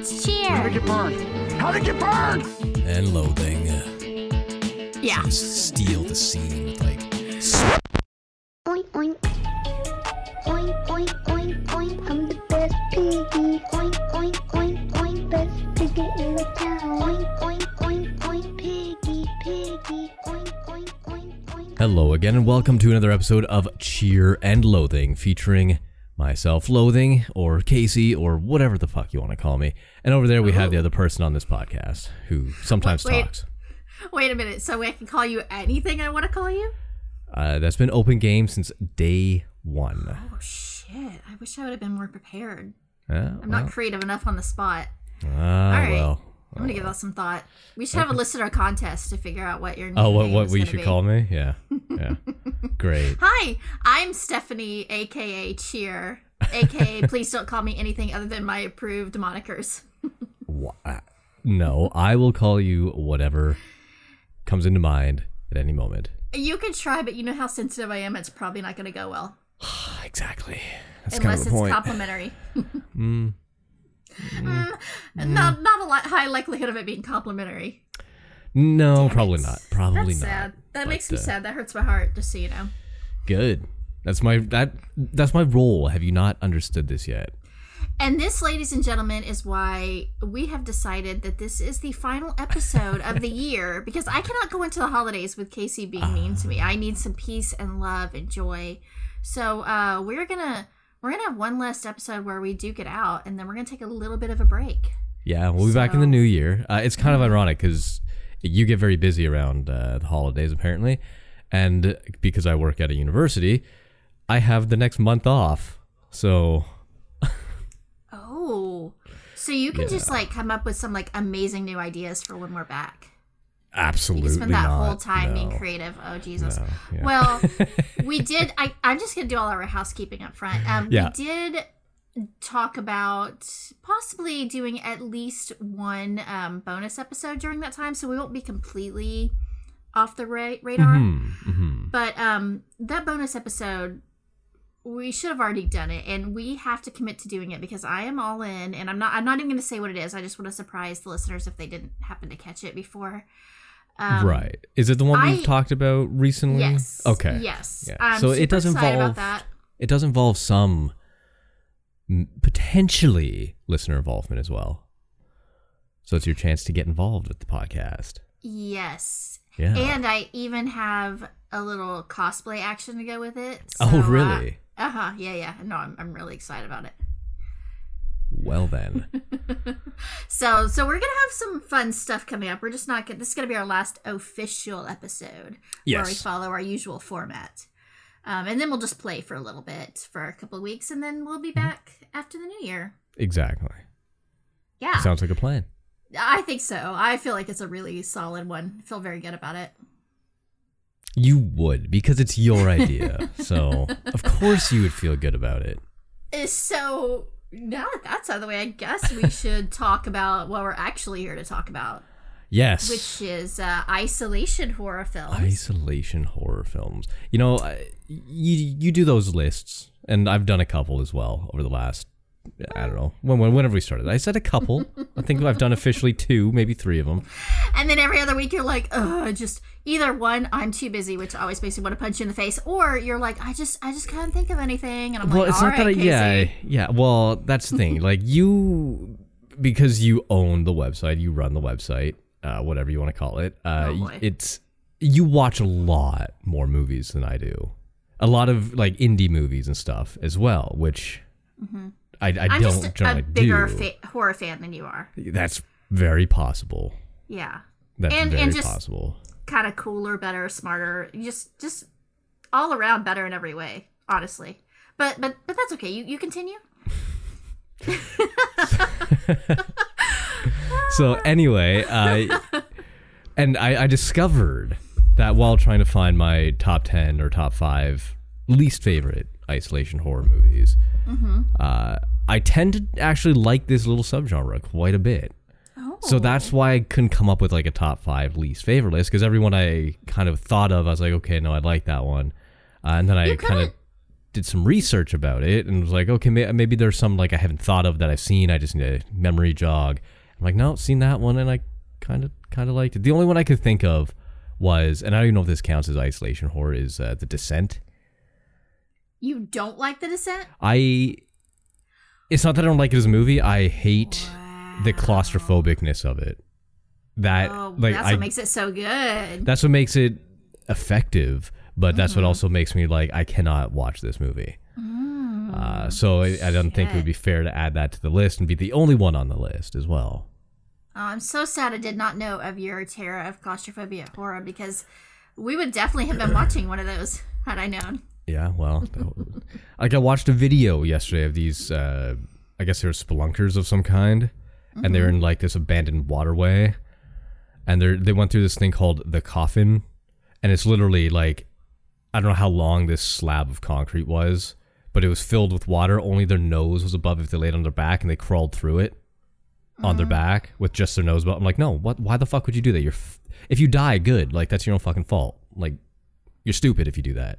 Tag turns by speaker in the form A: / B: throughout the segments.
A: It's cheer.
B: How to get burned? How to get burned?
C: and loathing.
A: Uh, yeah.
C: Just steal the scene with like
D: Oink oink. Oink oink oink oink. I'm the best piggy. Oink oink oink oink. Best piggy in the town. Oink oink oink oink. Piggy piggy. Oink oink oink oink.
C: Hello again, and welcome to another episode of Cheer and Loathing, featuring myself, Loathing, or Casey, or whatever the fuck you want to call me. And over there, we have the other person on this podcast who sometimes
A: Wait.
C: talks.
A: Wait a minute. So I can call you anything I want to call you?
C: Uh, that's been open game since day one.
A: Oh shit! I wish I would have been more prepared.
C: Yeah,
A: I'm not creative enough on the spot.
C: Ah,
A: All right.
C: well.
A: I'm gonna give that some thought. We should have a listener contest to figure out what your
C: Oh, what what we should
A: be.
C: call me? Yeah, yeah. Great.
A: Hi, I'm Stephanie, aka Cheer, aka Please don't call me anything other than my approved monikers.
C: No, I will call you whatever comes into mind at any moment.
A: You can try, but you know how sensitive I am. It's probably not gonna go well
C: Exactly. That's
A: unless
C: kind of
A: it's
C: point.
A: complimentary. Mm, Not not a lot, high likelihood of it being complimentary.
C: no, probably not. Probably
A: That's
C: not.
A: sad. That
C: But,
A: makes me
C: uh,
A: sad. That hurts my heart. Just so you know.
C: Good. That's my that that's my role. Have you not understood this yet?
A: And this, ladies and gentlemen, is why we have decided that this is the final episode of the year because I cannot go into the holidays with Casey being mean to me. I need some peace and love and joy. So uh, we're gonna we're gonna have one last episode where we duke it out, and then we're gonna take a little bit of a break.
C: Yeah, we'll be back in the new year. Uh, it's kind of ironic because you get very busy around uh, the holidays, apparently, and because I work at a university, I have the next month off. So
A: Oh, so you can just like come up with some like amazing new ideas for when we're back.
C: Absolutely
A: You spend that
C: not.
A: whole time being creative. Oh Jesus.
C: No, yeah.
A: Well, we did. I, I'm just gonna do all our housekeeping up front. Um,
C: Yeah.
A: We did talk about possibly doing at least one um, bonus episode during that time, so we won't be completely off the ra- radar.
C: Hmm, mhm.
A: But um, that bonus episode, we should have already done it, and we have to commit to doing it because I am all in, and I'm not. I'm not even going to say what it is. I just want to surprise the listeners if they didn't happen to catch it before. Um,
C: right. Is it the one
A: I-
C: we've talked about recently?
A: Yes.
C: Okay.
A: Yes.
C: Yeah.
A: I'm
C: So it does involve. It does involve some potentially listener involvement as well. So it's your chance to get involved with the podcast.
A: Yes.
C: Yeah.
A: And I even have a little cosplay action to go with it.
C: Oh, really?
A: Uh huh. Yeah, yeah. No, I'm, I'm really excited about it.
C: Well then.
A: So, so we're gonna have some fun stuff coming up. We're just not. Gonna, this is gonna be our last official episode where we follow our usual format, um, and then we'll just play for a little bit for a couple of weeks, and then we'll be
C: Mm-hmm.
A: back after the new year.
C: exactly.
A: Yeah,
C: Sounds like a plan.
A: I think so. I feel like it's a really solid one. I feel very good about it.
C: You would because it's your idea. so, of course you would feel good about it.
A: Uh, So now that that's out of the way, I guess we should talk about what we're actually here to talk about,
C: Yes.
A: which is uh, isolation horror films.
C: isolation horror films. You know, I- you you do those lists, and I've done a couple as well over the last. I don't know when, when whenever we started. I said a couple. I think I've done officially two, maybe three of them.
A: And then every other week you're like, ugh, just either one, I'm too busy, which always makes me want to punch you in the face, or you're like, I just, I just can't think of anything, and I'm
C: well,
A: like,
C: it's
A: all
C: not
A: right,
C: that. I, yeah, yeah. Well, that's the thing. like you, because you own the website, you run the website, uh, whatever you want to call it. Uh,
A: Oh,
C: it's you watch a lot more movies than I do. A lot of like indie movies and stuff as well, which I, I.
A: I'm
C: don't
A: just a, a bigger fa- horror fan than you are.
C: That's very possible.
A: Yeah,
C: That's
A: And-
C: very
A: and just-
C: possible.
A: kind of cooler, better, smarter, just, just all around better in every way, honestly. But, but, but that's okay. You, you continue.
C: So anyway, uh, and I, I discovered that while trying to find my top ten or top five least favorite isolation horror movies,
A: Mm-hmm.
C: uh, I tend to actually like this little subgenre quite a bit.
A: Oh,
C: So that's why I couldn't come up with like a top five least favorite list because everyone I kind of thought of, I was like, okay, no, I like that one, uh, and then I kind of did some research about it and was like, okay, may- maybe there's some like I haven't thought of that I've seen. I just need a memory jog. I'm like, no, seen that one, and I kind of kind of liked it. The only one I could think of was, and I don't even know if this counts as isolation horror, is uh, The Descent.
A: You don't like The Descent?
C: I. It's not that I don't like it as a movie. I hate the claustrophobicness of it. That
A: Oh,
C: like
A: that's
C: I,
A: what makes it so good.
C: that's what makes it effective. But that's
A: Mm-hmm.
C: what also makes me like I cannot watch this movie. Uh, so I, I don't think it would be fair to add that to the list and be the only one on the list as well.
A: Oh, I'm so sad I did not know of your terror of claustrophobia horror because we would definitely have been watching one of those had I known.
C: Yeah, well, like I watched a video yesterday of these. Uh, I guess they're spelunkers of some kind, and they're in like this abandoned waterway, and they they went through this thing called the coffin, and it's literally like I don't know how long this slab of concrete was, but it was filled with water. Only their nose was above if they laid on their back, and they crawled through it on their back with just their nose above. I'm like, no, what? Why the fuck would you do that? You're f- if you die, good. Like that's your own fucking fault. Like you're stupid if you do that.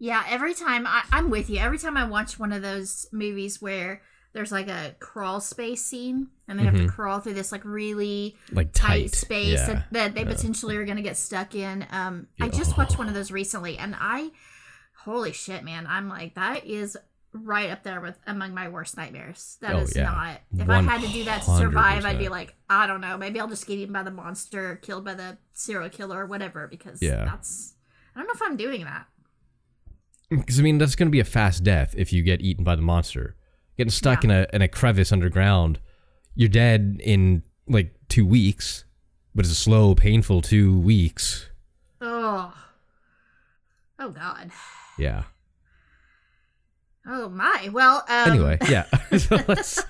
A: Yeah, every time I, I'm with you. Every time I watch one of those movies where there's like a crawl space scene and they have to crawl through this like really
C: Like
A: tight,
C: Mm-hmm. tight,
A: space
C: yeah.
A: that, that they potentially are going to get stuck in. Um, I just watched one of those recently and I, holy shit, man, I'm like that is right up there with among my worst nightmares. That is
C: Oh, yeah.
A: not. If I had to do that to survive, I'd be like, I don't know, maybe I'll just get eaten by the monster, killed by the serial killer, or whatever. Because
C: Yeah.
A: that's. I don't know if I'm doing that.
C: Because I mean, that's going to be a fast death if you get eaten by the monster. Getting stuck in a in a crevice underground, you're dead in like two weeks, but it's a slow, painful two weeks.
A: Oh. Oh God.
C: Yeah.
A: Oh my. Well. Um,
C: Anyway, yeah. so let's,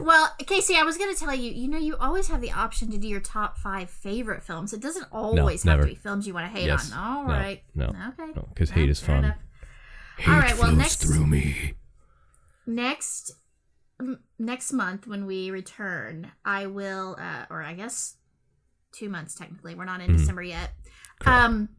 A: Well, Casey, I was going to tell you. You know, you always have the option to do your top five favorite films. It doesn't always have to be films you want to hate
C: Yes.
A: on. All
C: No,
A: right.
C: no,
A: Okay.
C: no, 'cause hate is fun.
A: enough. All right. Well, next through
C: me.
A: next m- next month when we return, I will, uh, or I guess two months technically. We're not in
C: Mm-hmm.
A: December yet. Um,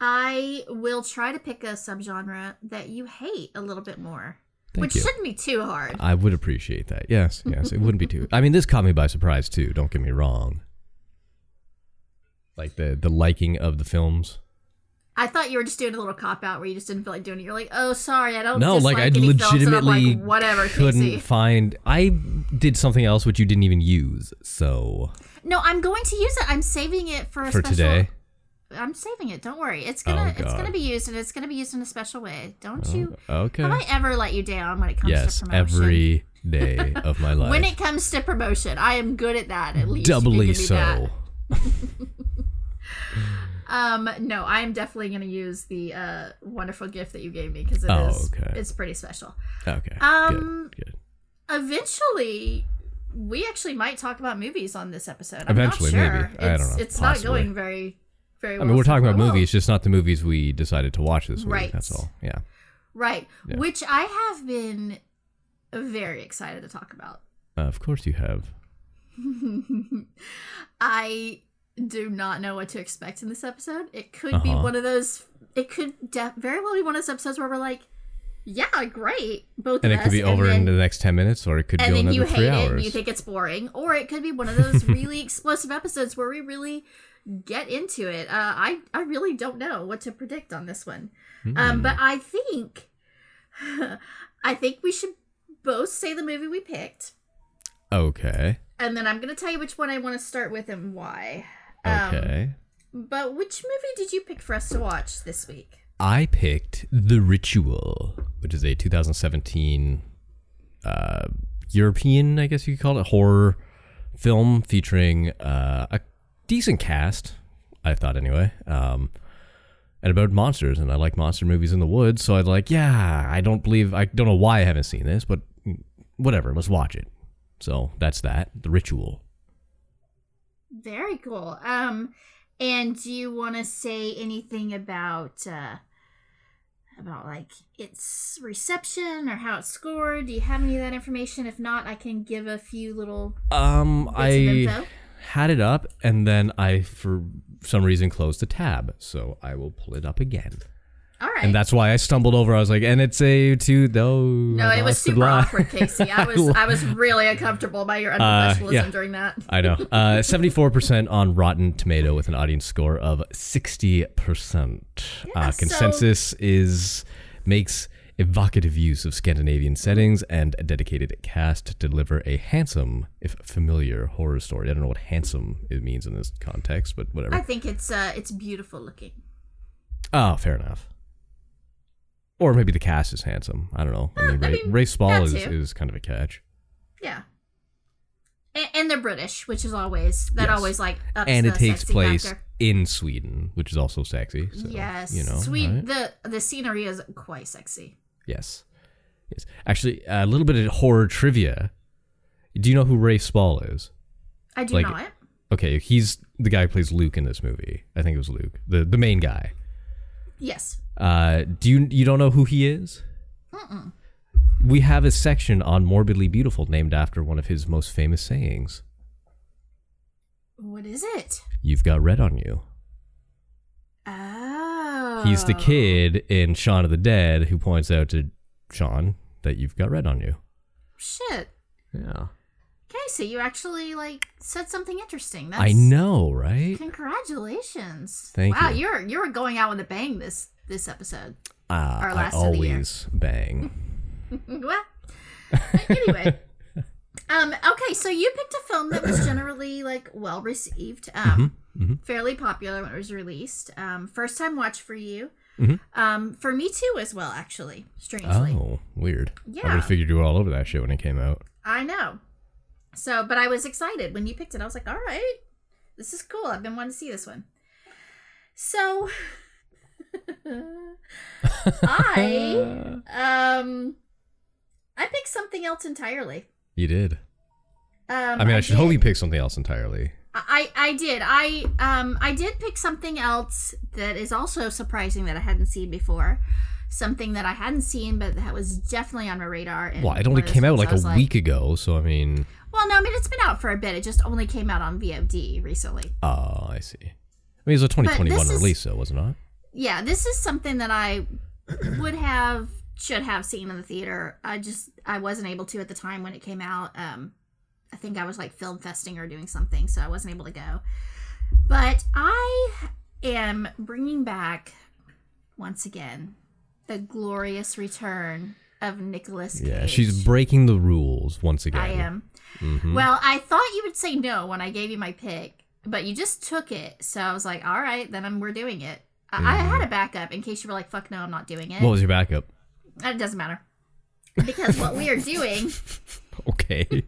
A: I will try to pick a subgenre that you hate a little bit more,
C: Thank
A: which
C: you.
A: shouldn't be too hard.
C: I would appreciate that. Yes, yes. It wouldn't be too. I mean, this caught me by surprise too. Don't get me wrong. Like the the liking of the films.
A: I thought you were just doing a little cop out where you just didn't feel like doing it. You're like, oh, sorry, I don't.
C: No, like I
A: any films,"
C: legitimately
A: like, whatever,
C: couldn't
A: Casey.
C: find. I did something else which you didn't even use. So
A: No, I'm going to use it. I'm saving it for a
C: for
A: special.
C: today,
A: I'm saving it. Don't worry. It's gonna
C: Oh,
A: it's gonna be used and it's gonna be used in a special way. Don't you?
C: okay.
A: Have I ever let you down when it comes
C: yes,
A: to promotion?
C: every day of my life.
A: when it comes to promotion, I am good at that. At least
C: doubly so.
A: Um, no, I am definitely going to use the uh, wonderful gift that you gave me because it
C: Oh,
A: is-
C: okay.
A: it's pretty special.
C: Okay.
A: Um,
C: good. Good.
A: Eventually, we actually might talk about movies on this episode. I'm
C: Eventually,
A: not sure.
C: maybe. I
A: It's,
C: don't know.
A: It's not going very, very.
C: I
A: well
C: mean, we're talking about movies, just not the movies we decided to watch this week.
A: Right.
C: That's all. Yeah.
A: right?
C: Yeah.
A: Which I have been very excited to talk about.
C: Uh, of course you have.
A: I do not know what to expect in this episode. It could be
C: Uh-huh.
A: one of those. It could de- very well be one of those episodes where we're like, "Yeah, great," both
C: And it could
A: us,
C: be over
A: and
C: in the next 10 minutes, or it could
A: and
C: go
A: then
C: another
A: you
C: three
A: hate it
C: hours.
A: and you think it's boring, or it could be one of those really explosive episodes where we really get into it. Uh, I I really don't know what to predict on this one,
C: Hmm.
A: um, but I think I think we should both say the movie we picked.
C: okay.
A: And then I'm gonna tell you which one I want to start with and why. Um,
C: Okay.
A: But which movie did you pick for us to watch this week?
C: I picked The Ritual, which is a 2017 uh, European, I guess you could call it, horror film featuring uh, a decent cast, I thought anyway, um, and about monsters. And I like monster movies in the woods, so I'd like, yeah, I don't believe, I don't know why I haven't seen this, but whatever, let's watch it. So that's that, The Ritual.
A: Very cool. Um, and do you want to say anything about uh, about like its reception or how it scored? Do you have any of that information? If not, I can give a few little
C: Um, I. had it up and then I, for some reason, closed the tab. So I will pull it up again.
A: All right.
C: And that's why I stumbled over. I was like, and it's a two no.
A: no, it was super awkward, Casey. I was I was really uncomfortable by your unprofessionalism
C: yeah.
A: during that.
C: I know. Uh, 74% on Rotten Tomato with an audience score of 60%. uh,
A: so-
C: consensus is makes evocative use of Scandinavian settings and a dedicated cast to deliver a handsome, if familiar, horror story. I don't know what handsome it means in this context, but whatever.
A: I think it's uh it's beautiful looking.
C: oh, fair enough. Or maybe the cast is handsome. I don't know. I mean,
A: I
C: Ray,
A: mean,
C: Rafe Spall is,
A: too.
C: is kind of a catch.
A: Yeah. And, and they're British, which is always that
C: Yes.
A: always like
C: and it takes place
A: factor.
C: in Sweden, which is also sexy. So,
A: yes,
C: you know,
A: sweet.
C: right?
A: The the scenery is quite sexy.
C: Yes. Yes. Actually, a little bit of horror trivia. Do you know who Rafe Spall is?
A: I do
C: Like-
A: not.
C: Okay, he's the guy who plays Luke in this movie. I think it was Luke, the the main guy.
A: Yes.
C: Uh, do you you don't know who he is? We have a section on Morbidly Beautiful named after one of his most famous sayings.
A: What is it?
C: You've got red on you.
A: Oh.
C: He's the kid in Shaun of the Dead who points out to Shaun that you've got red on you.
A: Shit.
C: Yeah.
A: Casey, you actually like said something interesting. That's
C: I know, right?
A: Congratulations.
C: Thank
A: wow,
C: you.
A: Wow, you're you're going out with a bang this this episode.
C: Uh,
A: Our
C: I
A: last of the year.
C: always bang.
A: well, anyway. Um, okay, so you picked a film that was generally like well received, um,
C: Mm-hmm,
A: fairly popular when it was released. Um, first time watch for you.
C: Mhm.
A: Um, for me too, as well. Actually, strangely,
C: Oh, weird. I would
A: Yeah.
C: have figured you were all over that shit when it came out.
A: I know. So, but I was excited when you picked it. I was like, all right, this is cool. I've been wanting to see this one. So, I um, I picked something else entirely.
C: You did.
A: Um,
C: I mean, I, should hope
A: did.
C: you picked something else entirely.
A: I I did. I um I did pick something else that is also surprising that I hadn't seen before. Something that I hadn't seen, but that was definitely on my radar. and
C: Well, it only came out like
A: I was
C: a week ago, so I mean,
A: Well, no, I mean it's been out for a bit. It just only came out on VOD recently.
C: oh, I see. I mean, it was a 2021
A: this is-
C: release, though, wasn't it not?
A: Yeah, this is something that I would have should have seen in the theater. I just I wasn't able to at the time when it came out. Um, I think I was like film festing or doing something, so I wasn't able to go. But I am bringing back once again the glorious return of Nicolas Cage.
C: Yeah, she's breaking the rules once again.
A: I am.
C: Mhm.
A: Well, I thought you would say no when I gave you my pick, but you just took it. So I was like, all right, then I'm, we're doing it. I, I had a backup in case you were like, fuck no, I'm not doing it.
C: Mm-hmm. What was your backup?
A: It doesn't matter. Because what we are doing,
C: Okay.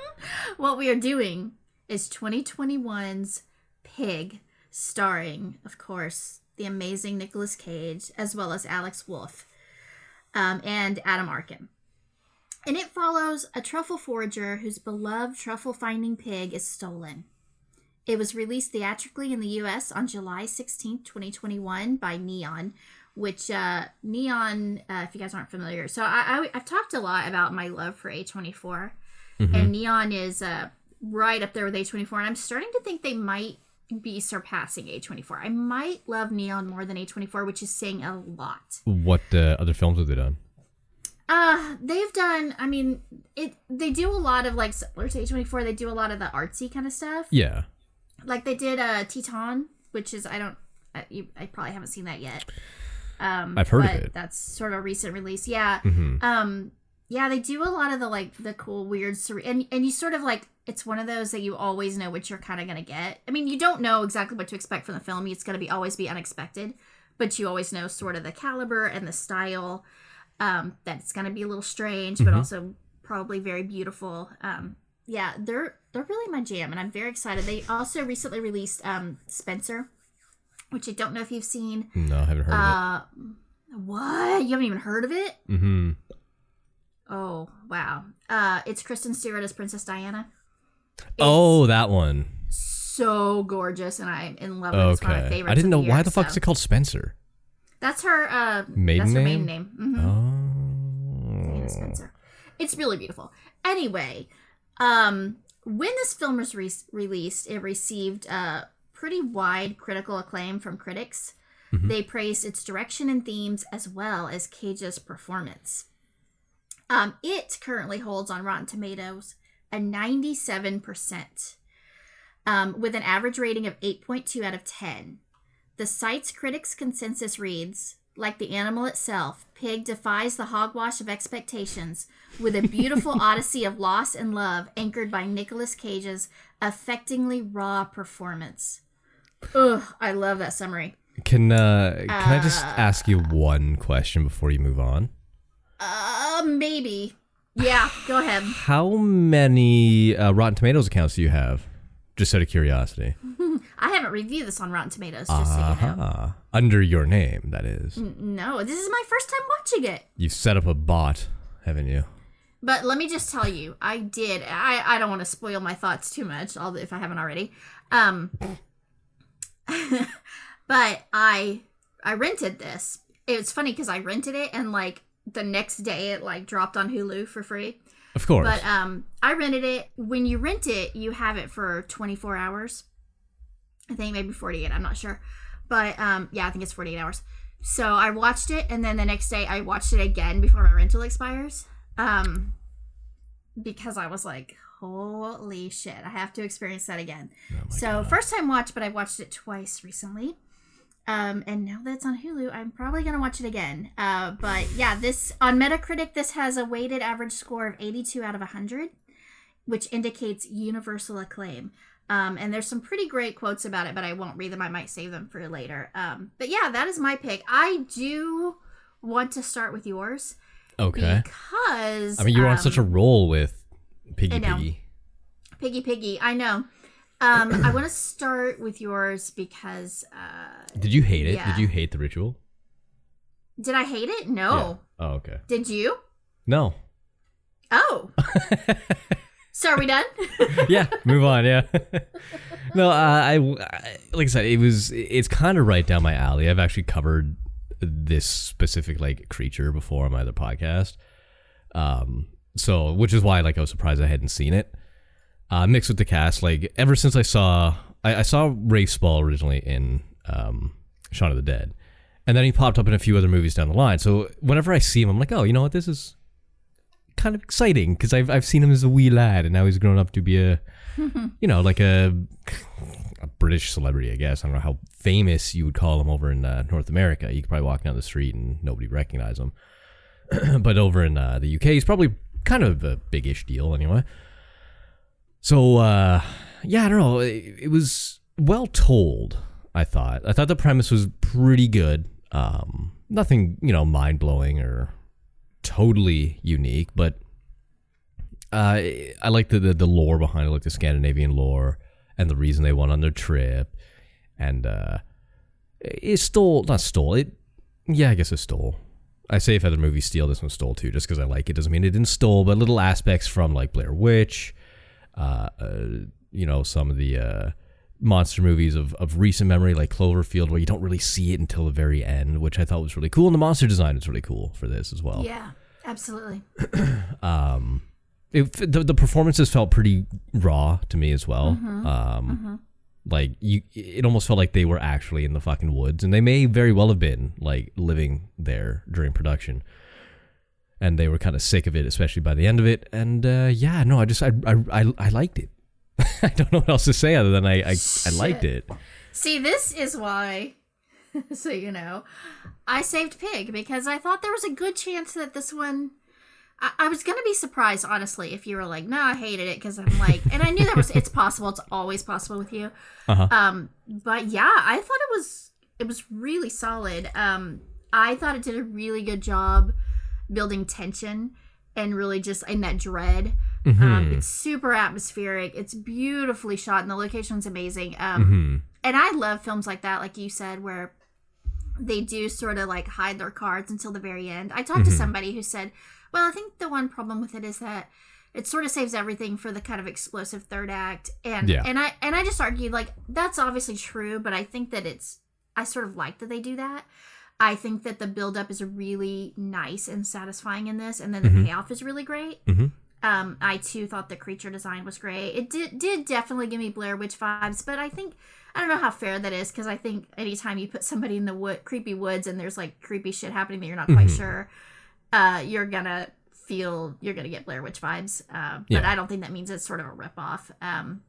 A: what we are doing is 2021's Pig, starring, of course, the amazing Nicolas Cage, as well as Alex Wolff um, and Adam Arkin. And it follows a truffle forager whose beloved truffle finding pig is stolen. It was released theatrically in the US on July 16, 2021 by Neon, which uh, Neon, uh, if you guys aren't familiar, so I, I, I've talked a lot about my love for A24, and Neon is uh, right up there with A24, and I'm starting to think they might be surpassing A24. I might love Neon more than A24, which is saying a lot.
C: what uh, other films have they done?
A: Uh, they've done. I mean, it. They do a lot of like similar to A24. They do a lot of the artsy kind of stuff.
C: Yeah.
A: Like they did uh Titane, which is I don't. I, you, I probably haven't seen that yet. Um,
C: I've heard of it.
A: That's sort of a recent release. Yeah.
C: hmm
A: Um. Yeah, they do a lot of the like the cool weird surre- and and you sort of like it's one of those that you always know what you're kind of gonna get. I mean, you don't know exactly what to expect from the film. It's gonna be always be unexpected, but you always know sort of the caliber and the style. Um, that it's gonna be a little strange, but
C: Mhm.
A: also probably very beautiful. Um, yeah, they're they're really my jam, and I'm very excited. They also recently released um Spencer, which I don't know if you've seen.
C: No, I haven't heard
A: Uh, of it. what? You haven't even heard of it?
C: of it. hmm
A: Oh wow! Uh, it's Kristen Stewart as Princess Diana. It's
C: Oh, that one.
A: so gorgeous, and I'm in love with it. It's one of my
C: Okay.
A: favorites.
C: I didn't know
A: the
C: why the fuck
A: so-
C: is it called Spencer?
A: That's her. Uh,
C: Maiden
A: that's her
C: name?
A: maiden name. Mhm.
C: Oh.
A: Spencer. It's really beautiful. Anyway, um, when this film was re- released, it received uh, pretty wide critical acclaim from critics. They praised its direction and themes as well as Cage's performance. Um, it currently holds on Rotten Tomatoes a 97%, um, with an average rating of 8.2 out of 10. The site's critics' consensus reads Like the animal itself, Pig defies the hogwash of expectations with a beautiful odyssey of loss and love anchored by Nicolas Cage's affectingly raw performance. Ugh, I love that summary.
C: Can uh, can I just ask you one question before you move on?
A: Uh, maybe. Yeah, go ahead.
C: How many uh, Rotten Tomatoes accounts do you have? Just out of curiosity.
A: I haven't reviewed this on Rotten Tomatoes, just so you know.
C: Under your name, that is.
A: No, this is my first time watching it.
C: You've set up a bot, haven't you?
A: But let me just tell you, I did. I, I don't want to spoil my thoughts too much, although if I haven't already. Um, but I I rented this. It was funny because I rented it and like the next day it like dropped on Hulu for free.
C: Of course.
A: But um, I rented it. When you rent it, you have it for 24 hours. I think maybe 48. I'm not sure. But um, yeah, I think it's 48 hours. So I watched it, and then the next day I watched it again before my rental expires. Um, because I was like, holy shit, I have to experience that again. so first time watch, but I've watched it twice recently. Um, and now that it's on Hulu, I'm probably gonna watch it again. Uh, but yeah, this on Metacritic, this has a weighted average score of 82 out of 100, which indicates universal acclaim. Um, and there's some pretty great quotes about it, but I won't read them. I might save them for later. Um, but yeah, that is my pick. I do want to start with yours
C: okay.
A: because
C: I mean, you were on such a
A: um,
C: roll with Piggy Piggy.
A: Piggy Piggy. I know. Um, I want to start with yours because uh,
C: Did you hate it?
A: Yeah.
C: Did you hate the ritual?
A: did I hate it? No.
C: Oh, okay.
A: Did you?
C: No.
A: Oh. so are we done?
C: yeah, move on. Yeah. no, uh, I, I like I said, it was. It's kind of right down my alley. I've actually covered this specific like creature before on my other podcast. Um, so which is why like I was surprised I hadn't seen it. Uh, mixed with the cast, like ever since I saw, I, I saw Rafe Spall originally in um, Shaun of the Dead, and then he popped up in a few other movies down the line. So whenever I see him, I'm like, oh, you know what, this is kind of exciting because I've I've seen him as a wee lad, and now he's grown up to be a, you know, like a a British celebrity, I guess. I don't know how famous you would call him over in uh, North America. You could probably walk down the street and nobody recognize him. but over in uh, the UK, he's probably kind of a big-ish deal anyway. So uh, yeah, I don't know. It, it was well told. I thought. I thought the premise was pretty good. Um, nothing, you know, mind blowing or totally unique, but uh, I like the, the the lore behind it, like the Scandinavian lore and the reason they went on their trip, and uh, it stole not stole it. Yeah, I guess it stole. I say if other movies steal, this one stole too, just because I like it doesn't mean it didn't stole, but little aspects from like Blair Witch, uh, uh you know, some of the uh, monster movies of, of recent memory, like Cloverfield, where you don't really see it until the very end, which I thought was really cool. And the monster design is really cool for this as well.
A: yeah, absolutely.
C: Um, it, the the performances felt pretty raw to me as well. Um, like you, it almost felt like they were actually in the fucking woods, and they may very well have been like living there during production. And they were kind of sick of it, especially by the end of it. And uh, yeah, no, I just I I I, I liked it. I don't know what else to say other than I I, I liked it.
A: See, this is why, so you know, I saved Pig because I thought there was a good chance that this one. I, I was gonna be surprised, honestly, if you were like, "No, I hated it," because I'm like, and I knew that was it's possible. It's always possible with you.
C: Uh-huh.
A: Um, but yeah, I thought it was it was really solid. Um, I thought it did a really good job building tension and really just in that dread. Um, it's super atmospheric. It's beautifully shot, and the location's amazing. Um,
C: Hmm.
A: and I love films like that, like you said, where they do sort of like hide their cards until the very end. I talked to somebody who said, "Well, I think the one problem with it is that it sort of saves everything for the kind of explosive third act." And
C: Yeah.
A: and I and I just argued like that's obviously true, but I think that it's I sort of like that they do that. I think that the buildup is really nice and satisfying in this, and then the payoff is really great.
C: Mhm.
A: Um, I too thought the creature design was great. It did did definitely give me Blair Witch vibes, but I think I don't know how fair that is because I think anytime you put somebody in the wood, creepy woods, and there's like creepy shit happening that you're not quite
C: Mhm.
A: sure, uh, you're gonna feel you're gonna get Blair Witch vibes. Uh, but
C: Yeah.
A: I don't think that means it's sort of a ripoff. Um,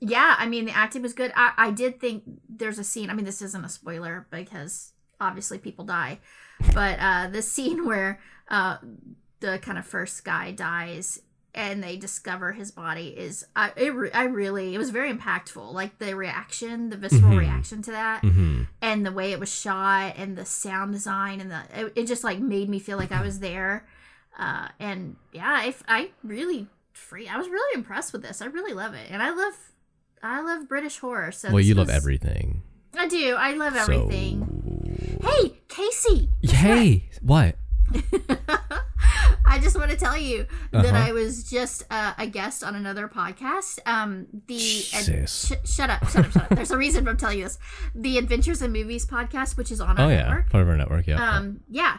A: yeah, I mean the acting was good. I, I did think there's a scene. I mean this isn't a spoiler because obviously people die, but uh, the scene where uh, the kind of first guy dies and they discover his body is I it, re- I really it was very impactful. Like the reaction, the visceral
C: Mhm.
A: reaction to that,
C: hmm
A: and the way it was shot, and the sound design, and the it, it just like made me feel like I was there. Uh, and yeah, I, I really free. I was really impressed with this. I really love it, and I love I love British horror. So
C: Well, you love everything.
A: I do. I love everything.
C: So,
A: Hey, Casey.
C: hey, what?
A: I just want to tell you that
C: Uh-huh.
A: I was just uh, a guest on another podcast. Um, the
C: Sis.
A: sh- shut up, shut up, shut up. There's a reason I'm telling you this. The Adventures in Movies podcast, which is on our
C: Oh yeah,
A: network.
C: part of our network. Yeah.
A: Um, yeah.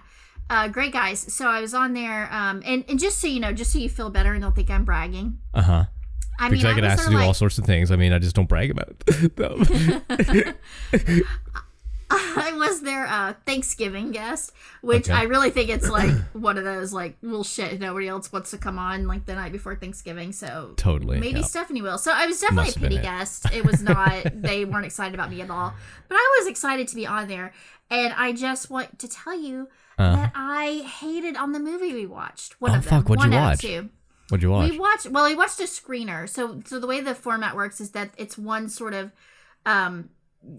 A: Uh, great guys. So I was on there, um, and, and just so you know, just so you feel better and don't think I'm bragging.
C: uh huh.
A: I
C: Because
A: mean,
C: I get asked to do
A: of
C: all sorts of things. I mean, I just don't brag about them.
A: I was their uh, Thanksgiving guest, which
C: Okay.
A: I really think it's like one of those like, well, shit, nobody else wants to come on like the night before Thanksgiving, so
C: totally.
A: maybe
C: yeah.
A: Stephanie will. So I was definitely
C: Must
A: a pity guest. It was not. they weren't excited about me at all, but I was excited to be on there, and I just want to tell you
C: Uh,
A: that I hated on the movie we watched. One
C: Oh,
A: of them.
C: fuck, what'd you
A: one of
C: watch?
A: two.
C: what'd you watch?
A: We watched. Well, we watched a screener. So, so the way the format works is that it's one sort of, um,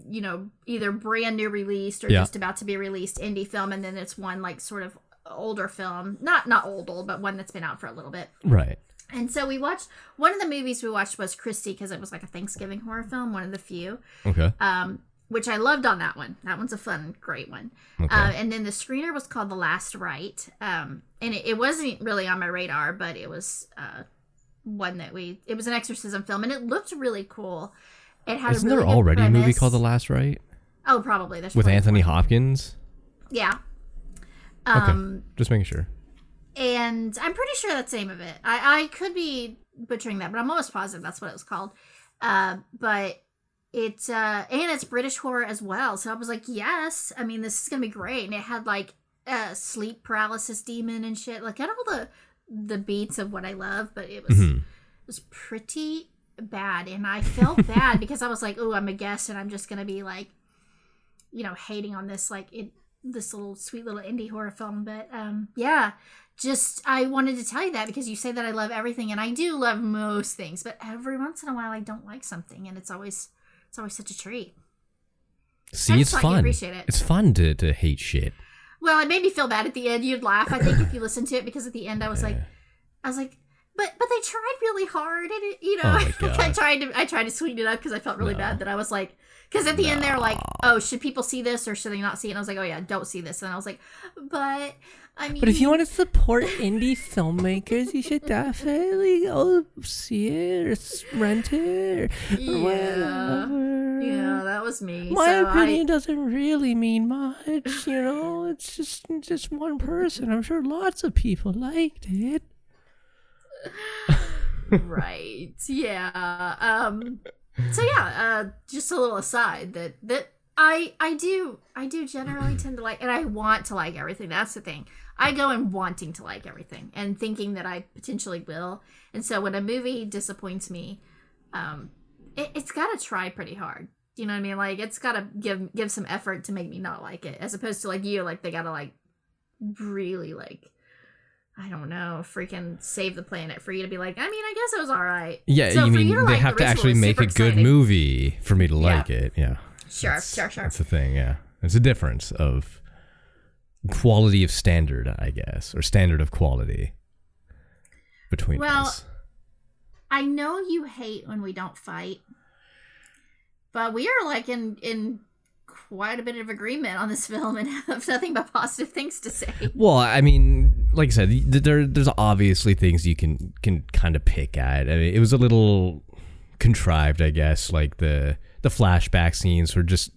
A: you know, either brand new released or
C: Yeah.
A: just about to be released indie film, and then it's one like sort of older film, not not old old, but one that's been out for a little bit.
C: right.
A: And so we watched one of the movies we watched was Christie because it was like a Thanksgiving horror film, one of the few,
C: Okay.
A: um, which I loved on that one. That one's a fun, great one.
C: Okay.
A: Uh, and then the screener was called The Last Rite Um, and it, it wasn't really on my radar, but it was uh, one that we, it was an exorcism film and it looked really cool. It had
C: Isn't
A: really
C: there already a movie called The Last Rite
A: Oh, probably. There's
C: with Anthony. Hopkins?
A: Yeah. Um,
C: Just making sure.
A: and I'm pretty sure that's the name of it. I, I could be butchering that, but I'm almost positive that's what it was called. Uh, but it's uh, and it's British horror as well. So I was like, yes. I mean, this is gonna be great. And it had like a sleep paralysis demon and shit. Like, had all the the beats of what I love, but it was
C: Mhm.
A: it was pretty bad, and I felt bad because I was like, oh, I'm a guest, and I'm just gonna be like, you know, hating on this like it this little sweet little indie horror film. But um, yeah, just I wanted to tell you that because you say that I love everything, and I do love most things, but every once in a while I don't like something, and it's always it's always such a treat.
C: See, it's fun.
A: appreciate it.
C: It's fun to, to hate shit.
A: Well, it made me feel bad at the end. You'd laugh, I think, if you listened to it, because at the end I was like, I was like, but but they tried really hard, and it, you know,
C: Oh
A: I tried to I tried to sweeten it up because I felt really
C: No.
A: bad that I was like, because at the end they're like, oh, should people see this or should they not see it? And I was like, oh yeah, don't see this. And I was like, but I mean,
E: But if you want to support indie filmmakers, you should definitely go see it or rent it or
A: yeah,
E: whatever.
A: yeah, that was me.
E: My
A: so
E: opinion doesn't really mean much, you know. It's just just one person. I'm sure lots of people liked it.
A: Right, yeah. Um, so yeah, uh, just a little aside that that I I do I do generally tend to like, and I want to like everything. That's the thing. I go in wanting to like everything and thinking that I potentially will. And so when a movie disappoints me, um, it, it's got to try pretty hard. You know what I mean? Like it's got to give give some effort to make me not like it, as opposed to like you, like they got to like really like I don't know, freaking save the planet for you to be like. I mean, I guess it was all right.
C: Yeah,
A: So
C: you mean
A: you
C: they
A: like
C: have
A: The
C: to actually make a good movie for me to
A: Yeah.
C: like it. Yeah.
A: Sure,
C: That's-
A: sure, sure.
C: That's the thing, yeah. It's a difference of quality of standard, I guess, or standard of quality between
A: Well,
C: us.
A: I know you hate when we don't fight, but we are like in in quite a bit of agreement on this film and have nothing but positive things to say.
C: Well, I mean, like I said, there there's obviously things you can can kind of pick at. I mean, it was a little contrived, I guess. Like the the flashback scenes were just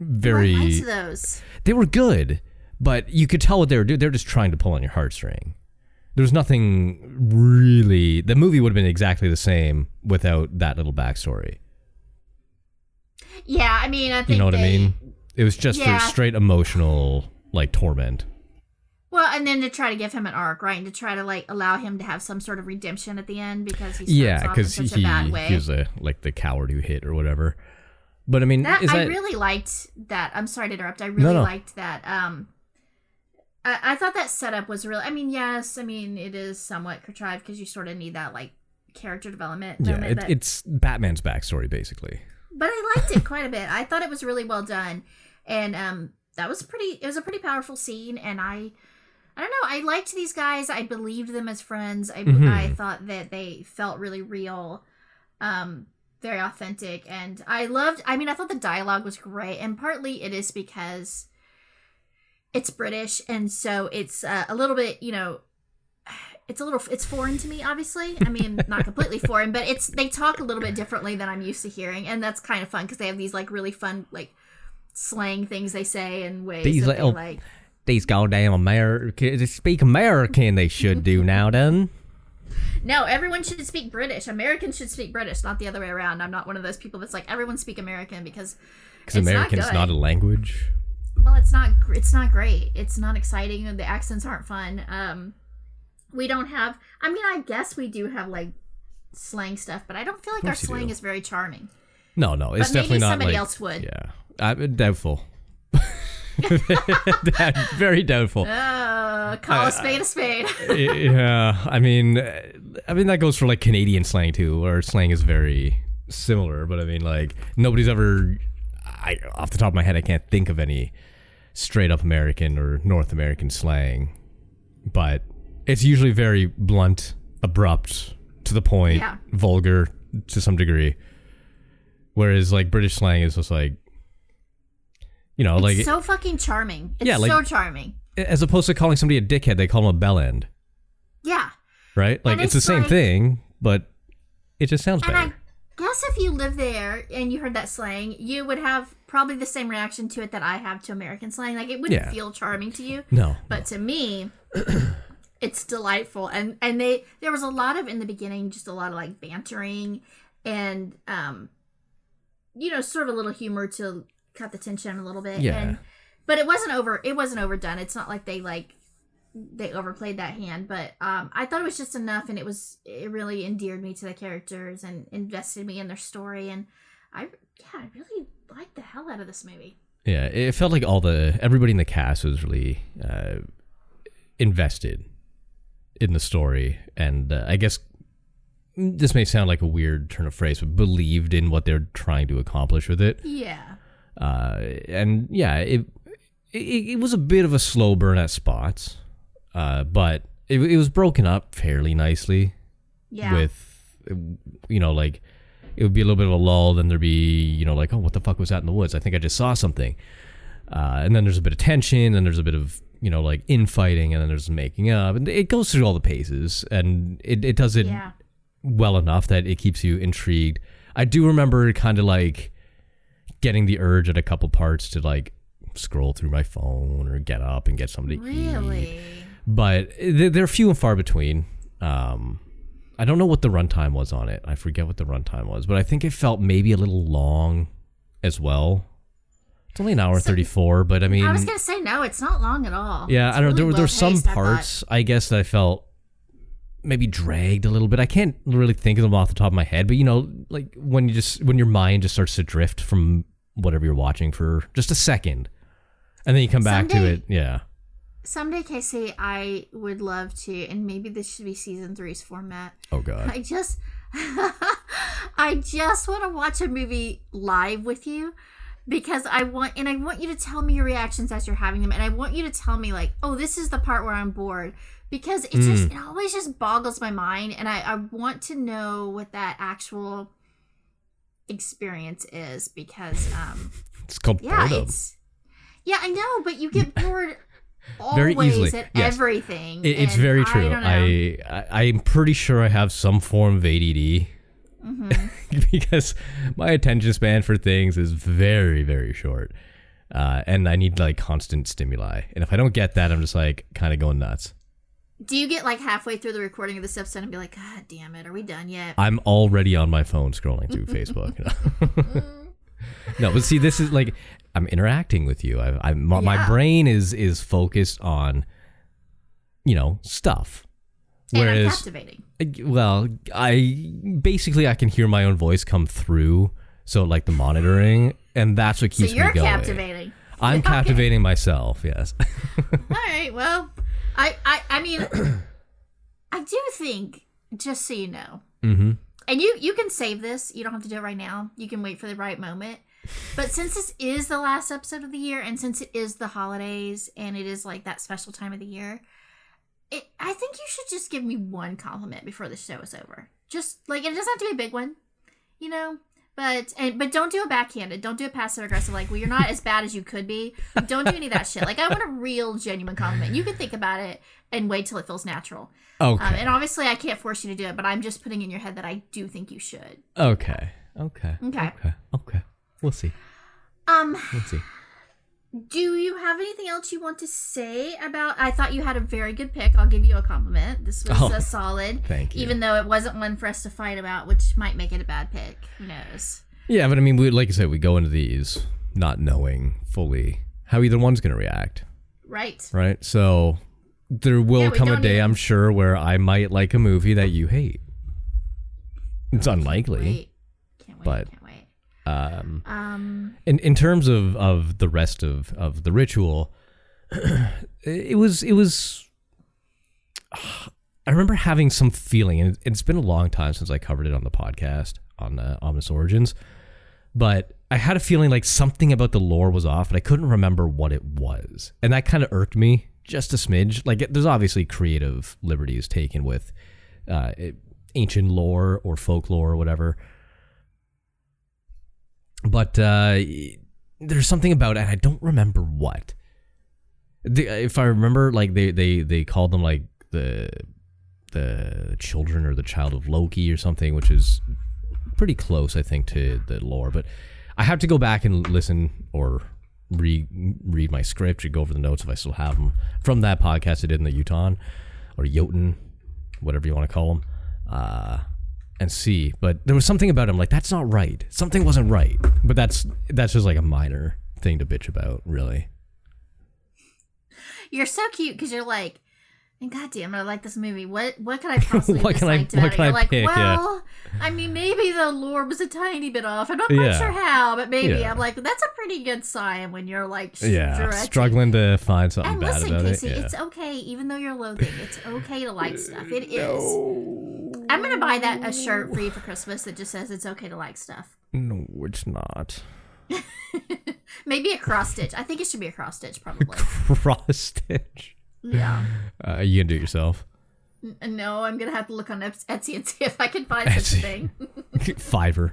C: very
A: those.
C: they were good, but you could tell what they were doing. They're just trying to pull on your heartstring. There was nothing really. The movie would have been exactly the same without that little backstory.
A: Yeah, I mean, I think
C: You know what I mean? It was just
A: Yeah.
C: for straight emotional like torment.
A: Well, and then to try to give him an arc, right, and to try to like allow him to have some sort of redemption at the end because he starts
C: Yeah, because he
A: a bad way.
C: he was a like the coward who hit or whatever. But I mean,
A: That I
C: that
A: really liked that. I'm sorry to interrupt. I really
C: no.
A: liked that. Um, I, I thought that setup was really. I mean, yes, I mean it is somewhat contrived because you sort of need that like character development.
C: yeah? It, it's Batman's backstory basically.
A: but I liked it quite a bit. I thought it was really well done, and um, that was pretty. It was a pretty powerful scene, and I. I don't know. I liked these guys. I believed them as friends. I,
C: Mhm.
A: I thought that they felt really real, um, very authentic, and I loved. I mean, I thought the dialogue was great, and partly it is because it's British, and so it's uh, a little bit, you know, it's a little, it's foreign to me. Obviously, I mean, not completely foreign, but it's they talk a little bit differently than I'm used to hearing, and that's kind of fun because they have these like really fun like slang things they say and ways
C: These
A: that
C: little-
A: like.
C: These goddamn American, they speak American. They should do now, then.
A: No, everyone should speak British. Americans should speak British, not the other way around. I'm not one of those people that's like everyone speak American because
C: Because
A: It's not
C: not, a language.
A: well, it's not it's not great. It's not exciting. The accents aren't fun. Um, we don't have. I mean, I guess we do have like slang stuff, but I don't feel like our slang
C: do.
A: is very charming.
C: No, no, it's
A: But maybe
C: definitely not
A: somebody
C: like.
A: else would.
C: Yeah, I'm doubtful. Very doubtful.
A: Uh, call a spade a spade.
C: yeah, I mean, uh, I mean that goes for like Canadian slang too, where slang is very similar. But I mean, like nobody's ever, I off the top of my head, I can't think of any straight up American or North American slang. But it's usually very blunt, abrupt, to the point,
A: Yeah.
C: vulgar to some degree. Whereas like British slang is just like, you know, like
A: so fucking charming. It's
C: Yeah, like-
A: so charming.
C: as opposed to calling somebody a dickhead, they call them a bell end.
A: Yeah.
C: right? Like
A: And
C: it's, the
A: it's
C: same thing, but it just sounds
A: And
C: better.
A: I guess if you live there and you heard that slang, you would have probably the same reaction to it that I have to American slang. Like it wouldn't
C: Yeah.
A: feel charming to you,
C: no,
A: but to me, it's delightful. And and they there was a lot of in the beginning, just a lot of like bantering and um, you know, sort of a little humor to cut the tension a little bit.
C: Yeah.
A: And, but it wasn't over. It wasn't overdone. It's not like they like they overplayed that hand but um i thought it was just enough and it was it really endeared me to the characters and invested me in their story and i yeah i really liked the hell out of this movie
C: yeah, it felt like all the everybody in the cast was really uh, invested in the story, and uh, I guess this may sound like a weird turn of phrase, but believed in what they're trying to accomplish with it.
A: yeah
C: uh, and yeah, it, it it was a bit of a slow burn at spots, uh, but it, it was broken up fairly nicely.
A: yeah
C: With you know, like it would be a little bit of a lull, then there'd be you know, like oh, what the fuck was that in the woods? I think I just saw something, uh, and then there's a bit of tension, and there's a bit of you know, like infighting, and then there's making up, and it goes through all the paces, and it it does it
A: yeah
C: well enough that it keeps you intrigued. I do remember kind of like getting the urge at a couple parts to like scroll through my phone or get up and get something to eat. But they're, few and far between. Um, I don't know what the runtime was on it. I forget what the runtime was, but I think it felt maybe a little long as well. It's only an hour
A: So-
C: 34, but I mean,
A: i was gonna say no it's not long at all
C: yeah,
A: It's
C: I don't know.
A: really
C: There, were- there were some
A: well-paced, I
C: parts, I guess, that I felt maybe dragged a little bit. I can't really think of them off the top of my head, but you know, like when you just when your mind just starts to drift from whatever you're watching for just a second, and then you come back to it. Yeah.
A: someday casey i would love to and maybe this should be season three's format
C: Oh God.
A: I just I just want to watch a movie live with you because I want and I want you to tell me your reactions as you're having them and I want you to tell me like, "Oh, this is the part where I'm bored." Because it just hmm. it always just boggles my mind and I I want to know what that actual experience is because um
C: It's called
A: yeah,
C: boredom.
A: it's Yeah, I know, but you get bored
C: Very
A: always
C: easily,
A: at
C: yes.
A: everything.
C: It, it's very true. I, I I'm pretty sure I have some form of ADD
A: Mhm.
C: because my attention span for things is very very short, uh, and I need like constant stimuli. And if I don't get that, I'm just like kind of going nuts.
A: Do you get like halfway through the recording of this episode and be like, God damn it, are we done yet?
C: I'm already on my phone scrolling through Facebook. no, but see, this is like I'm interacting with you. I, I my, my
A: Yeah.
C: brain is is focused on, you know, stuff.
A: and I'm
C: Whereas,
A: captivating.
C: well, I basically I can hear my own voice come through. So like the monitoring, and that's what
A: So
C: keeps
A: you're
C: me going.
A: captivating.
C: I'm
A: Okay.
C: captivating myself. Yes.
A: All right. Well, I I I mean, I do think just so you know,
C: mm-hmm.
A: and you you can save this. You don't have to do it right now. You can wait for the right moment. But since this is the last episode of the year, and since it is the holidays, and it is like that special time of the year, it I think you should just give me one compliment before the show is over. Just like it doesn't have to be a big one, you know. But and but don't do a backhanded. Don't do a passive aggressive. Like, well, you're not as bad as you could be. Don't do any of that shit. Like, I want a real, genuine compliment. You can think about it and wait till it feels natural.
C: Okay.
A: Um, and obviously, I can't force you to do it, but I'm just putting in your head that I do think you should.
C: okay. Okay.
A: Okay.
C: Okay. Okay. We'll see.
A: Um,
C: We'll see.
A: Do you have anything else you want to say about? I thought you had a very good pick. I'll give you a compliment. This was
C: Oh,
A: a solid.
C: thank you.
A: Even though it wasn't one for us to fight about, which might make it a bad pick. Who knows?
C: Yeah, but I mean, we like I said, we go into these not knowing fully how either one's going to react,
A: Right.
C: right? So there will
A: Yeah,
C: come a day,
A: even-
C: I'm sure, where I might like a movie that you hate. It's unlikely.
A: Wait. Can't wait.
C: but-. Um,
A: Um.
C: in in terms of of the rest of of the ritual, it was it was. I remember having some feeling, and it's been a long time since I covered it on the podcast on uh, Ominous Origins, but I had a feeling like something about the lore was off, and I couldn't remember what it was, and that kind of irked me just a smidge. Like, there's obviously creative liberties taken with uh, ancient lore or folklore or whatever, but uh, there's something about it, I don't remember what. The, if I remember, like they they they called them like the the children or the child of Loki or something, which is pretty close, I think, to the lore. But I have to go back and listen or re read my script or go over the notes if I still have them from that podcast I did in the Utah or Jotun, whatever you want to call them, uh, and see. But there was something about him like that's not right. Something wasn't right. But that's that's just like a minor thing to bitch about, really.
A: You're so cute because you're like, and goddamn, it, I like this movie. What what could I possibly
C: What can I- what
A: it?
C: can
A: You're
C: I
A: like,
C: pick? Yeah.
A: well, I mean, maybe the lore was a tiny bit off. I'm not quite
C: Yeah.
A: sure how, but maybe.
C: Yeah.
A: I'm like, that's a pretty good sign when you're like,
C: Yeah, struggling to find something
A: And
C: bad
A: listen,
C: about
A: Casey,
C: it. Yeah.
A: it's okay, even though you're loathing, it's okay to like stuff. It is. I'm gonna buy that a shirt for you for Christmas that just says it's okay to like stuff.
C: No, it's not.
A: Maybe a cross stitch. I think it should be a cross stitch, probably.
C: Cross stitch.
A: Yeah.
C: Uh, you can do it yourself.
A: N- No, I'm gonna have to look on Etsy and see if I can find such a
C: Etsy.
A: thing.
C: Fiverr.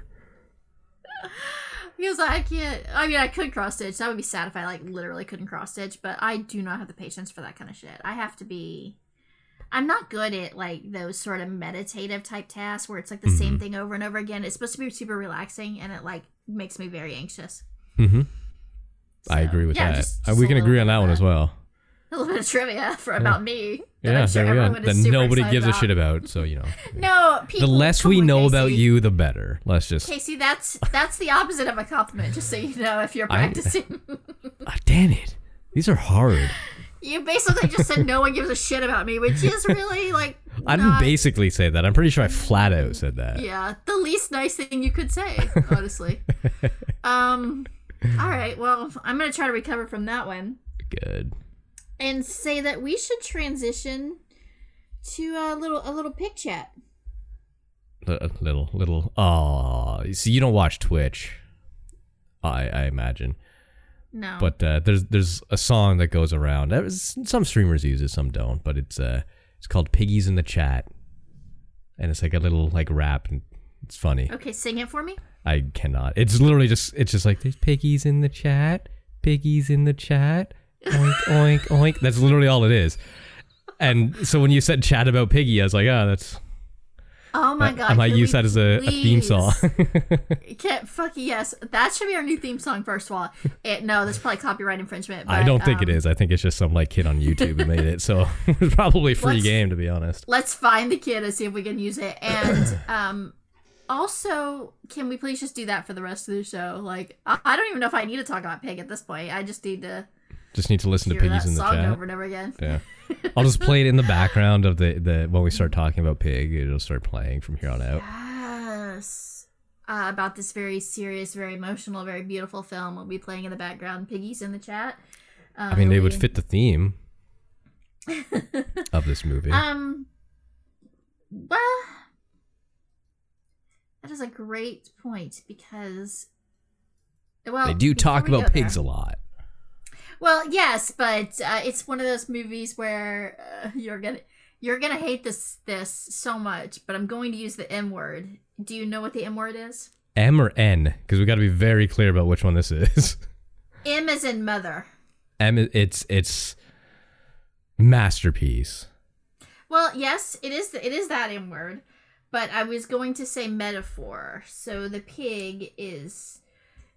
A: Because I can't. I mean, I could cross stitch. That would be sad if I like literally couldn't cross stitch. But I do not have the patience for that kind of shit. I have to be. I'm not good at like those sort of meditative type tasks where it's like the same thing over and over again. It's supposed to be super relaxing, and it like makes me very anxious.
C: Mm-hmm. I agree with
A: yeah,
C: that.
A: just-
C: Uh,
A: just
C: we can agree on that one
A: that.
C: as well.
A: A little bit of trivia for about me. that
C: Yeah,
A: I'm sure
C: there we go. That nobody gives a shit about. So you know,
A: No,
C: the less we know about you, the better. Let's just.
A: Casey, that's that's the opposite of a compliment. Just so you know, if you're
C: I-
A: practicing.
C: Ah, damn it! These are hard.
A: You basically just said no one gives a shit about me, which is really like
C: I didn't
A: not-
C: basically say that. I'm pretty sure I flat out said that.
A: yeah, the least nice thing you could say, honestly. um all right, well, I'm going to try to recover from that one
C: Good.
A: And say that we should transition to a little a little pic chat.
C: A little, little. Oh, see, you don't watch Twitch. I, I imagine.
A: No.
C: But uh, there's there's a song that goes around. Some streamers use it, some don't. But it's uh it's called "Piggies in the Chat," and it's like a little like rap, and it's funny.
A: okay, sing it for me.
C: I cannot. It's literally just it's just like there's piggies in the chat, piggies in the chat, oink oink oink. That's literally all it is. And so when you said chat about piggy, I was like, oh, that's
A: Oh my
C: I-
A: god.
C: I might use that as a, a theme song.
A: Can't fucking yes. That should be our new theme song. First of all, it, no, that's probably copyright infringement. But,
C: I don't think it
A: um,
C: is. I think it's just some like kid on YouTube who made it. So it's probably free game to be honest.
A: Let's find the kid and see if we can use it. And um, also, can we please just do that for the rest of the show? Like, I, I don't even know if I need to talk about Pig at this point. I just need to
C: Just need to listen to Piggies in the
A: song
C: chat.
A: over and over again.
C: Yeah. I'll just play it in the background of the, the when we start talking about Pig. It'll start playing from here on out.
A: Yes. Uh, about this very serious, very emotional, very beautiful film. We'll be playing in the background. Piggies in the chat. Um,
C: I mean, they would fit the theme of this movie.
A: Um. Well, that is a great point because. Well,
C: they do talk about pigs
A: there-
C: a lot.
A: Well, yes, but uh, it's one of those movies where uh, you're gonna you're gonna hate this this so much. But I'm going to use the M word. Do you know what the M word is?
C: M or N? Because we got to be very clear about which one this is.
A: M is in mother.
C: M. It's it's masterpiece.
A: Well, yes, it is. It is that M word, but I was going to say metaphor. So the pig is.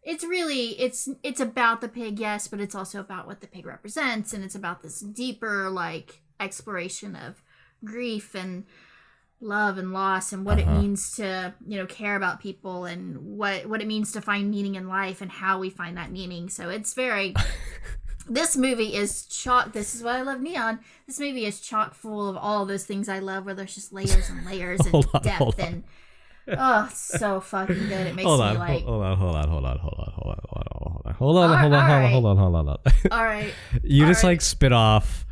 A: It's really it's it's about the pig, yes, but it's also about what the pig represents, and it's about this deeper like exploration of grief and love and loss and what
C: Uh-huh.
A: it means to you know care about people and what what it means to find meaning in life and how we find that meaning. So it's very this movie is chock this is why i love neon this movie is chock full of all those things i love where there's just layers and layers and
C: on,
A: depth and oh so fucking good it makes
C: Hold
A: me like
C: hold on, hold on, hold on, hold on, hold on, hold on, hold on, hold on, hold on, hold on, hold on, hold on, hold on.
A: all right
C: You just like spit off.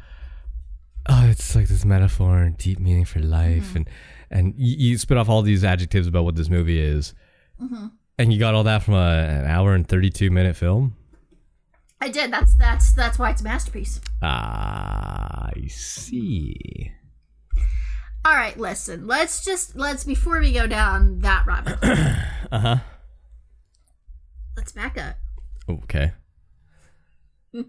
C: Oh, it's like this metaphor and deep meaning for life,
A: Mm-hmm.
C: and and you, spit off all these adjectives about what this movie is,
A: Mm-hmm.
C: and you got all that from an hour and thirty two minute film.
A: i did that's that's that's why it's a masterpiece
C: Ah, I see.
A: All right listen let's just let's before we go down that rabbit hole,
C: Uh huh.
A: let's back up
C: Okay.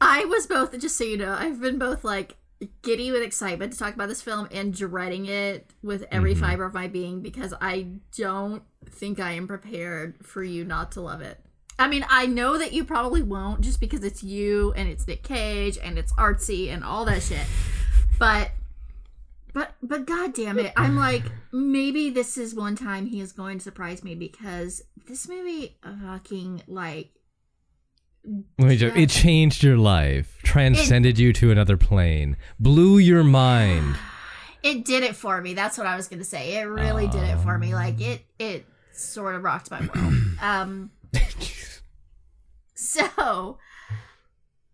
A: I was both, just so you know, I've been both like giddy with excitement to talk about this film and dreading it with every
C: Mm-hmm.
A: fiber of my being because I don't think I am prepared for you not to love it. I mean, I know that you probably won't just because it's you and it's Nick Cage and it's artsy and all that shit. But but but god damn it. I'm like maybe this is one time he is going to surprise me because this movie fucking like
C: Let me it changed your life, transcended you to another plane, blew your mind.
A: it did it for me that's what i was gonna say it really did it for me like it it sort of rocked my world um so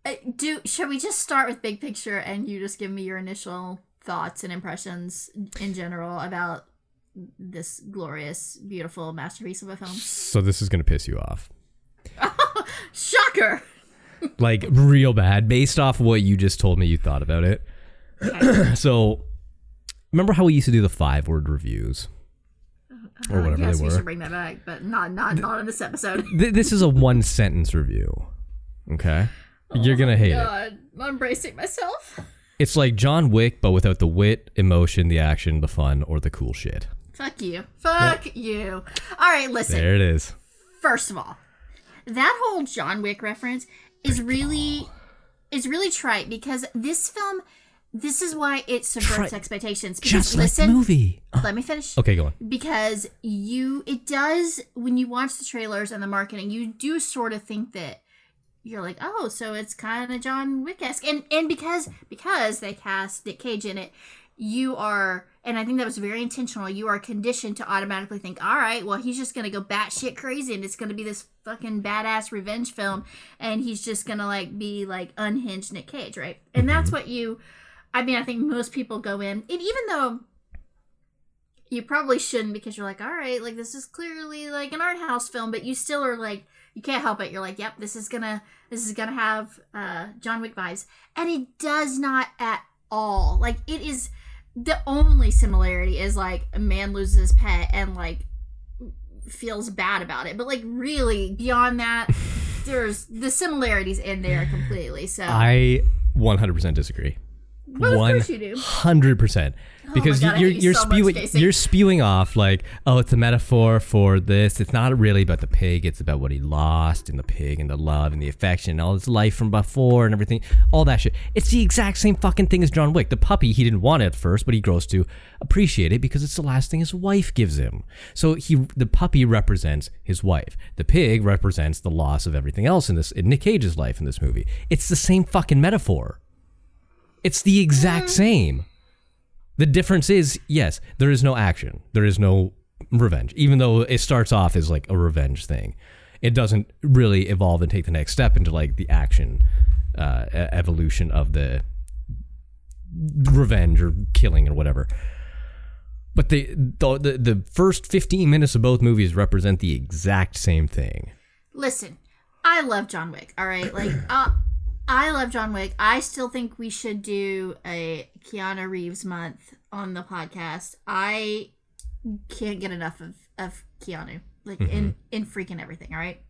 A: Uh, do should we just start with big picture and you just give me your initial thoughts and impressions in general about this glorious beautiful masterpiece of a film
C: So this is gonna piss you off.
A: shocker
C: like real bad based off what you just told me you thought about it. so remember how we used to do the five word reviews or
A: i
C: whatever
A: guess
C: they
A: we
C: were?
A: should bring that back but not not not in this episode
C: this is a one sentence review. Okay? Oh You're going to hate it.
A: god i'm bracing myself
C: It's like John Wick but without the wit, emotion, the action, the fun or the cool shit.
A: Fuck you. Fuck you. All right, listen.
C: There it is.
A: First of all, that whole John Wick reference is really is really trite because this film this is why it subverts expectations. Because
C: Just
A: listen,
C: the movie.
A: let me finish.
C: Okay, go on.
A: Because you it does when you watch the trailers and the marketing, you do sort of think that you're like, oh, so it's kind of John Wick esque, and and because because they cast Nick Cage in it, you are, and I think that was very intentional. You are conditioned to automatically think, all right, well, he's just gonna go batshit crazy, and it's gonna be this fucking badass revenge film, and he's just gonna like be like unhinged Nick Cage, right? And that's mm-hmm. what you, I mean, I think most people go in, and even though you probably shouldn't because you're like, all right, like this is clearly like an art house film, but you still are like, you can't help it. You're like, yep, this is gonna, this is gonna have uh, John Wick vibes, and it does not at all. Like it is, the only similarity is like a man loses his pet and like feels bad about it, but like really beyond that, there's the similarities in there completely. So
C: I 100% disagree.
A: Course you do.
C: 100%. because
A: God,
C: you're you're
A: so
C: spewing
A: Casey.
C: you're spewing off like oh it's a metaphor for this. It's not really about the pig. It's about what he lost and the pig and the love and the affection and all his life from before and everything all that shit. It's the exact same fucking thing as John Wick. The puppy he didn't want it at first but he grows to appreciate it because it's the last thing his wife gives him. So he the puppy represents his wife. The pig represents the loss of everything else in this in Nick Cage's life in this movie. It's the same fucking metaphor it's the exact same the difference is, yes, there is no action. There is no revenge. Even though it starts off as like a revenge thing, it doesn't really evolve and take the next step into like the action uh, evolution of the revenge or killing or whatever. But the, the the the first 15 minutes of both movies represent the exact same thing.
A: Listen, I love John Wick. All right, like uh, I love John Wick. I still think we should do a Keanu Reeves month on the podcast. I can't get enough of of Keanu, like in in freaking everything. All right,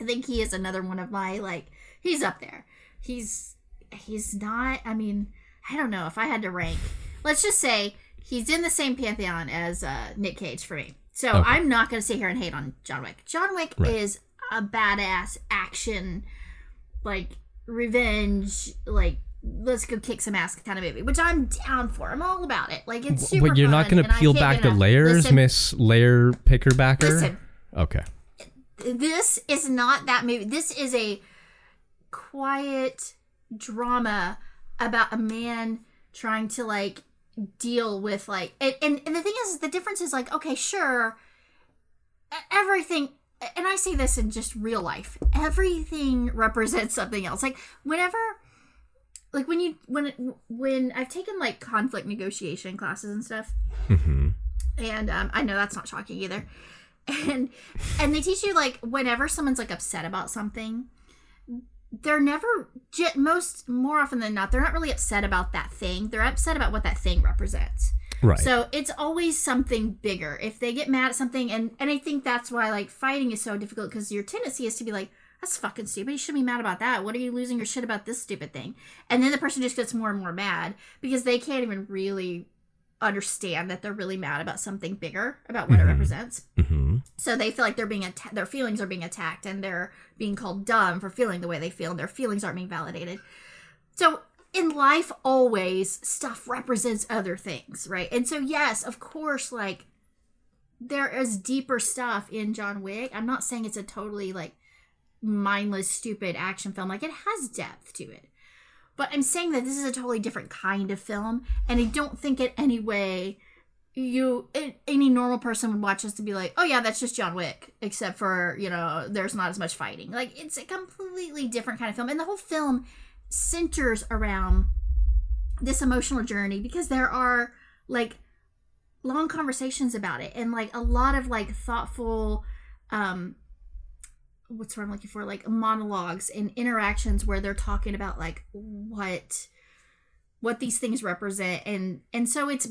A: I think he is another one of my like. He's up there. He's he's not. I mean, I don't know if I had to rank. Let's just say he's in the same pantheon as uh, Nick Cage for me. So
C: Okay.
A: I'm not going to sit here and hate on John Wick. John Wick
C: Right.
A: is a badass action, like revenge, like let's go kick some ass kind of movie, which I'm down for. I'm all about it. Like it's super.
C: but you're not going to peel back the layers, Miss Layer Pickerbacker.
A: Listen,
C: Okay.
A: this is not that movie. This is a quiet drama about a man trying to like deal with like and, and, and the thing is the difference is like okay sure everything and i say this in just real life everything represents something else like whenever like when you when when i've taken like conflict negotiation classes and stuff
C: hmm
A: and um, I know that's not shocking either. And and they teach you like whenever someone's like upset about something, they're never most more often than not they're not really upset about that thing. They're upset about what that thing represents.
C: Right.
A: So it's always something bigger. If they get mad at something, and and I think that's why like fighting is so difficult because your tendency is to be like, that's fucking stupid. You shouldn't be mad about that. What are you losing your shit about this stupid thing? And then the person just gets more and more mad because they can't even really understand that they're really mad about something bigger about what it
C: Mhm.
A: represents.
C: hmm
A: So they feel like they're being atta- their feelings are being attacked and they're being called dumb for feeling the way they feel and their feelings aren't being validated. So in life always stuff represents other things, right? And so yes, of course like there is deeper stuff in John Wick. I'm not saying it's a totally like mindless stupid action film. Like it has depth to it. But I'm saying that this is a totally different kind of film and I don't think in any way you any normal person would watch this to be like oh yeah that's just john wick except for you know there's not as much fighting like it's a completely different kind of film and the whole film centers around this emotional journey because there are like long conversations about it and like a lot of like thoughtful um what's word i'm looking for like monologues and interactions where they're talking about like what what these things represent. And and so it's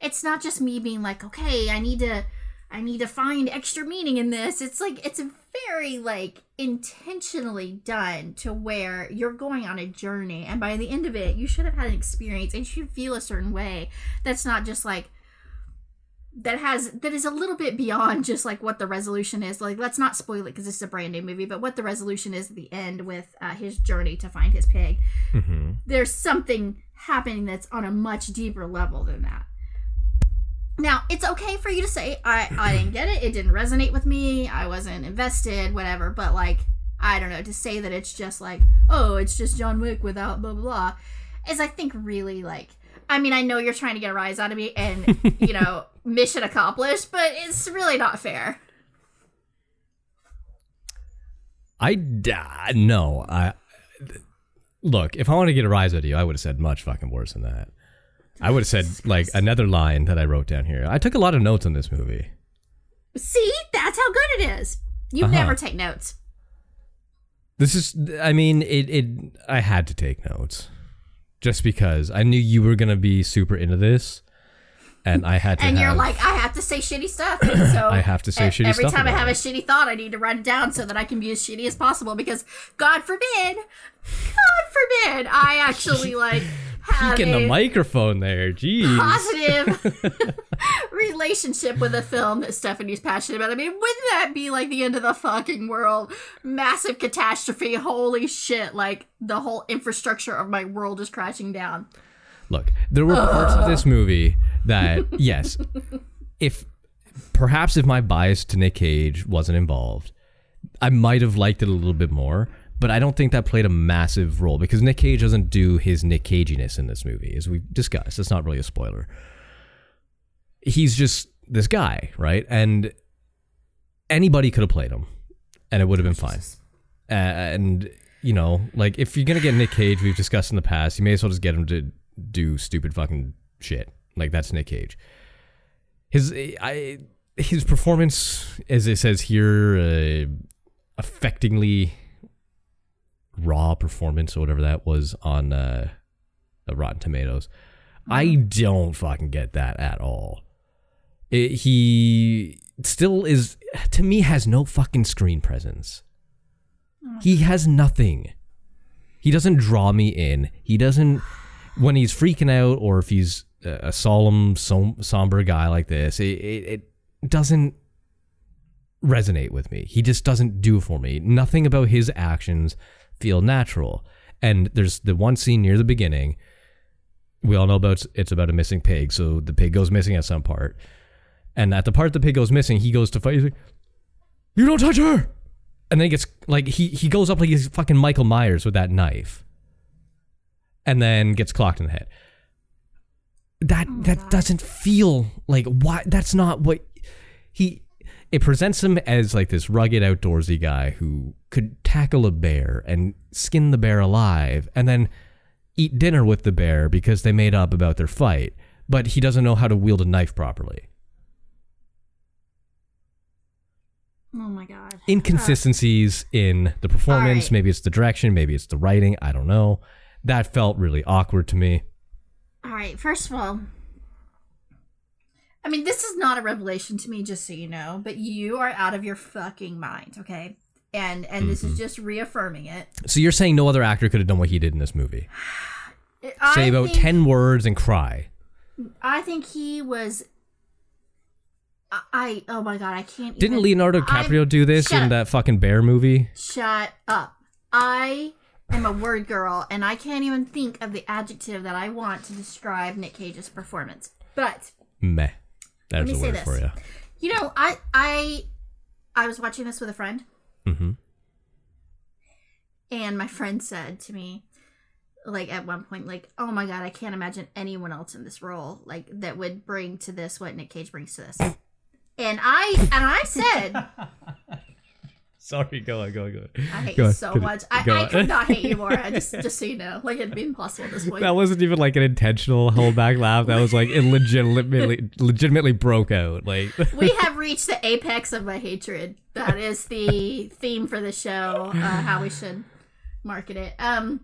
A: it's not just me being like okay i need to i need to find extra meaning in this. It's like it's very like intentionally done to where you're going on a journey and by the end of it you should have had an experience and you should feel a certain way that's not just like that has that is a little bit beyond just like what the resolution is. Like let's not spoil it because this is a brand new movie but what the resolution is at the end with uh, his journey to find his pig.
C: Hmm
A: there's something happening that's on a much deeper level than that. Now, it's okay for you to say I I didn't get it, it didn't resonate with me, I wasn't invested, whatever, but like I don't know, to say that it's just like, oh, it's just John Wick without blah blah blah is I think really like I mean, I know you're trying to get a rise out of me and, you know, mission accomplished, but it's really not fair.
C: I d- no. I look. If I wanted to get a rise out of you, I would have said much fucking worse than that. I would have said like another line that I wrote down here. I took a lot of notes on this movie.
A: See? That's how good it is. You
C: Uh-huh.
A: never take notes.
C: This is. I mean, it. It. I had to take notes, just because I knew you were gonna be super into this, and I had to.
A: and you're like, I have to say shitty stuff. And so
C: I have to say shitty
A: every
C: stuff Every
A: time I have a shitty thought, I need to write it down so that I can be as shitty as possible. Because God forbid, God forbid, I actually like have
C: Peeking the microphone there. Jeez.
A: positive relationship with a film that Stephanie's passionate about. I mean, wouldn't that be like the end of the fucking world? Massive catastrophe. Holy shit. Like the whole infrastructure of my world is crashing down.
C: Look, there were parts of this movie that, yes, if perhaps if my bias to Nick Cage wasn't involved, I might have liked it a little bit more. But I don't think that played a massive role because Nick Cage doesn't do his Nick Caginess in this movie, as we've discussed. It's not really a spoiler. He's just this guy, right? And anybody could have played him, and it would have been fine. And you know, like if you're gonna get Nick Cage, we've discussed in the past, you may as well just get him to do stupid fucking shit. Like that's Nick Cage. His I his performance, as it says here, uh, affectingly raw performance or whatever that was on uh, uh, Rotten Tomatoes. I don't fucking get that at all. It, he still is to me has no fucking screen presence. He has nothing. He doesn't draw me in. He doesn't when he's freaking out or if he's a solemn, som- somber guy like this. It, it, it doesn't resonate with me. He just doesn't do for me. Nothing about his actions feel natural. And there's the one scene near the beginning. We all know about it's about a missing pig, so the pig goes missing at some part. And at the part the pig goes missing, he goes to fight. He's like, "You don't touch her!" And then he gets like he he goes up like he's fucking Michael Myers with that knife, and then gets clocked in the head. That oh that doesn't feel like why. That's not what he. It presents him as like this rugged outdoorsy guy who could tackle a bear and skin the bear alive, and then eat dinner with the bear because they made up about their fight. But he doesn't know how to wield a knife properly.
A: Oh my god.
C: inconsistencies in the performance.
A: Alright.
C: Maybe it's the direction, maybe it's the writing. I don't know. That felt really awkward to me.
A: All right, first of all, I mean, this is not a revelation to me, just so you know, but you are out of your fucking mind, okay? And and this
C: Mm-hmm.
A: is just reaffirming it.
C: So you're saying no other actor could have done what he did in this movie?
A: I
C: Say about
A: think-
C: ten words and cry.
A: I think he was. I, I oh my god, I can't.
C: Didn't
A: even,
C: Leonardo DiCaprio do this in
A: up.
C: that fucking bear movie?
A: Shut up. I am a word girl, and I can't even think of the adjective that I want to describe Nick Cage's performance. But
C: Meh. There's
A: me
C: a
A: say
C: word
A: this.
C: for you.
A: you know, I I I was watching this with a friend,
C: hmm
A: and my friend said to me, like at one point, like, "Oh my god, I can't imagine anyone else in this role like that would bring to this what Nick Cage brings to this." And I and I said,
C: Sorry, go on, go on, go on.
A: I hate
C: Go
A: you
C: on,
A: so
C: go-
A: much. I,
C: go
A: I could not hate you more. I just just so you know, like it'd be impossible at this point.
C: That wasn't even like an intentional holdback laugh. That was like it legitimately, legitimately broke out. Like
A: we have reached the apex of my hatred. That is the theme for the show. Uh, how we should market it. Um.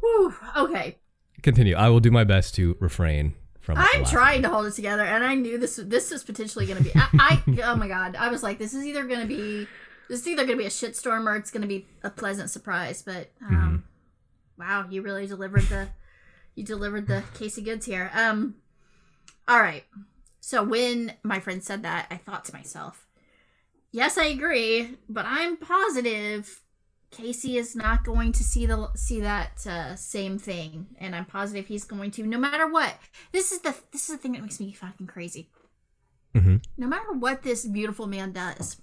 A: Whew, okay,
C: continue. I will do my best to refrain from.
A: I'm trying to hold it together, and I knew this this was potentially going to be. I, I oh my god, I was like, this is either going to be this is either going to be a shitstorm or it's going to be a pleasant surprise. But um, wow, you really delivered the you delivered the Casey goods here. Um, all right. So when my friend said that, I thought to myself, yes, I agree, but I'm positive Casey is not going to see the see that uh, same thing, and I'm positive he's going to, no matter what. This is the this is the thing that makes me fucking crazy.
C: Mhm.
A: No matter what this beautiful man does,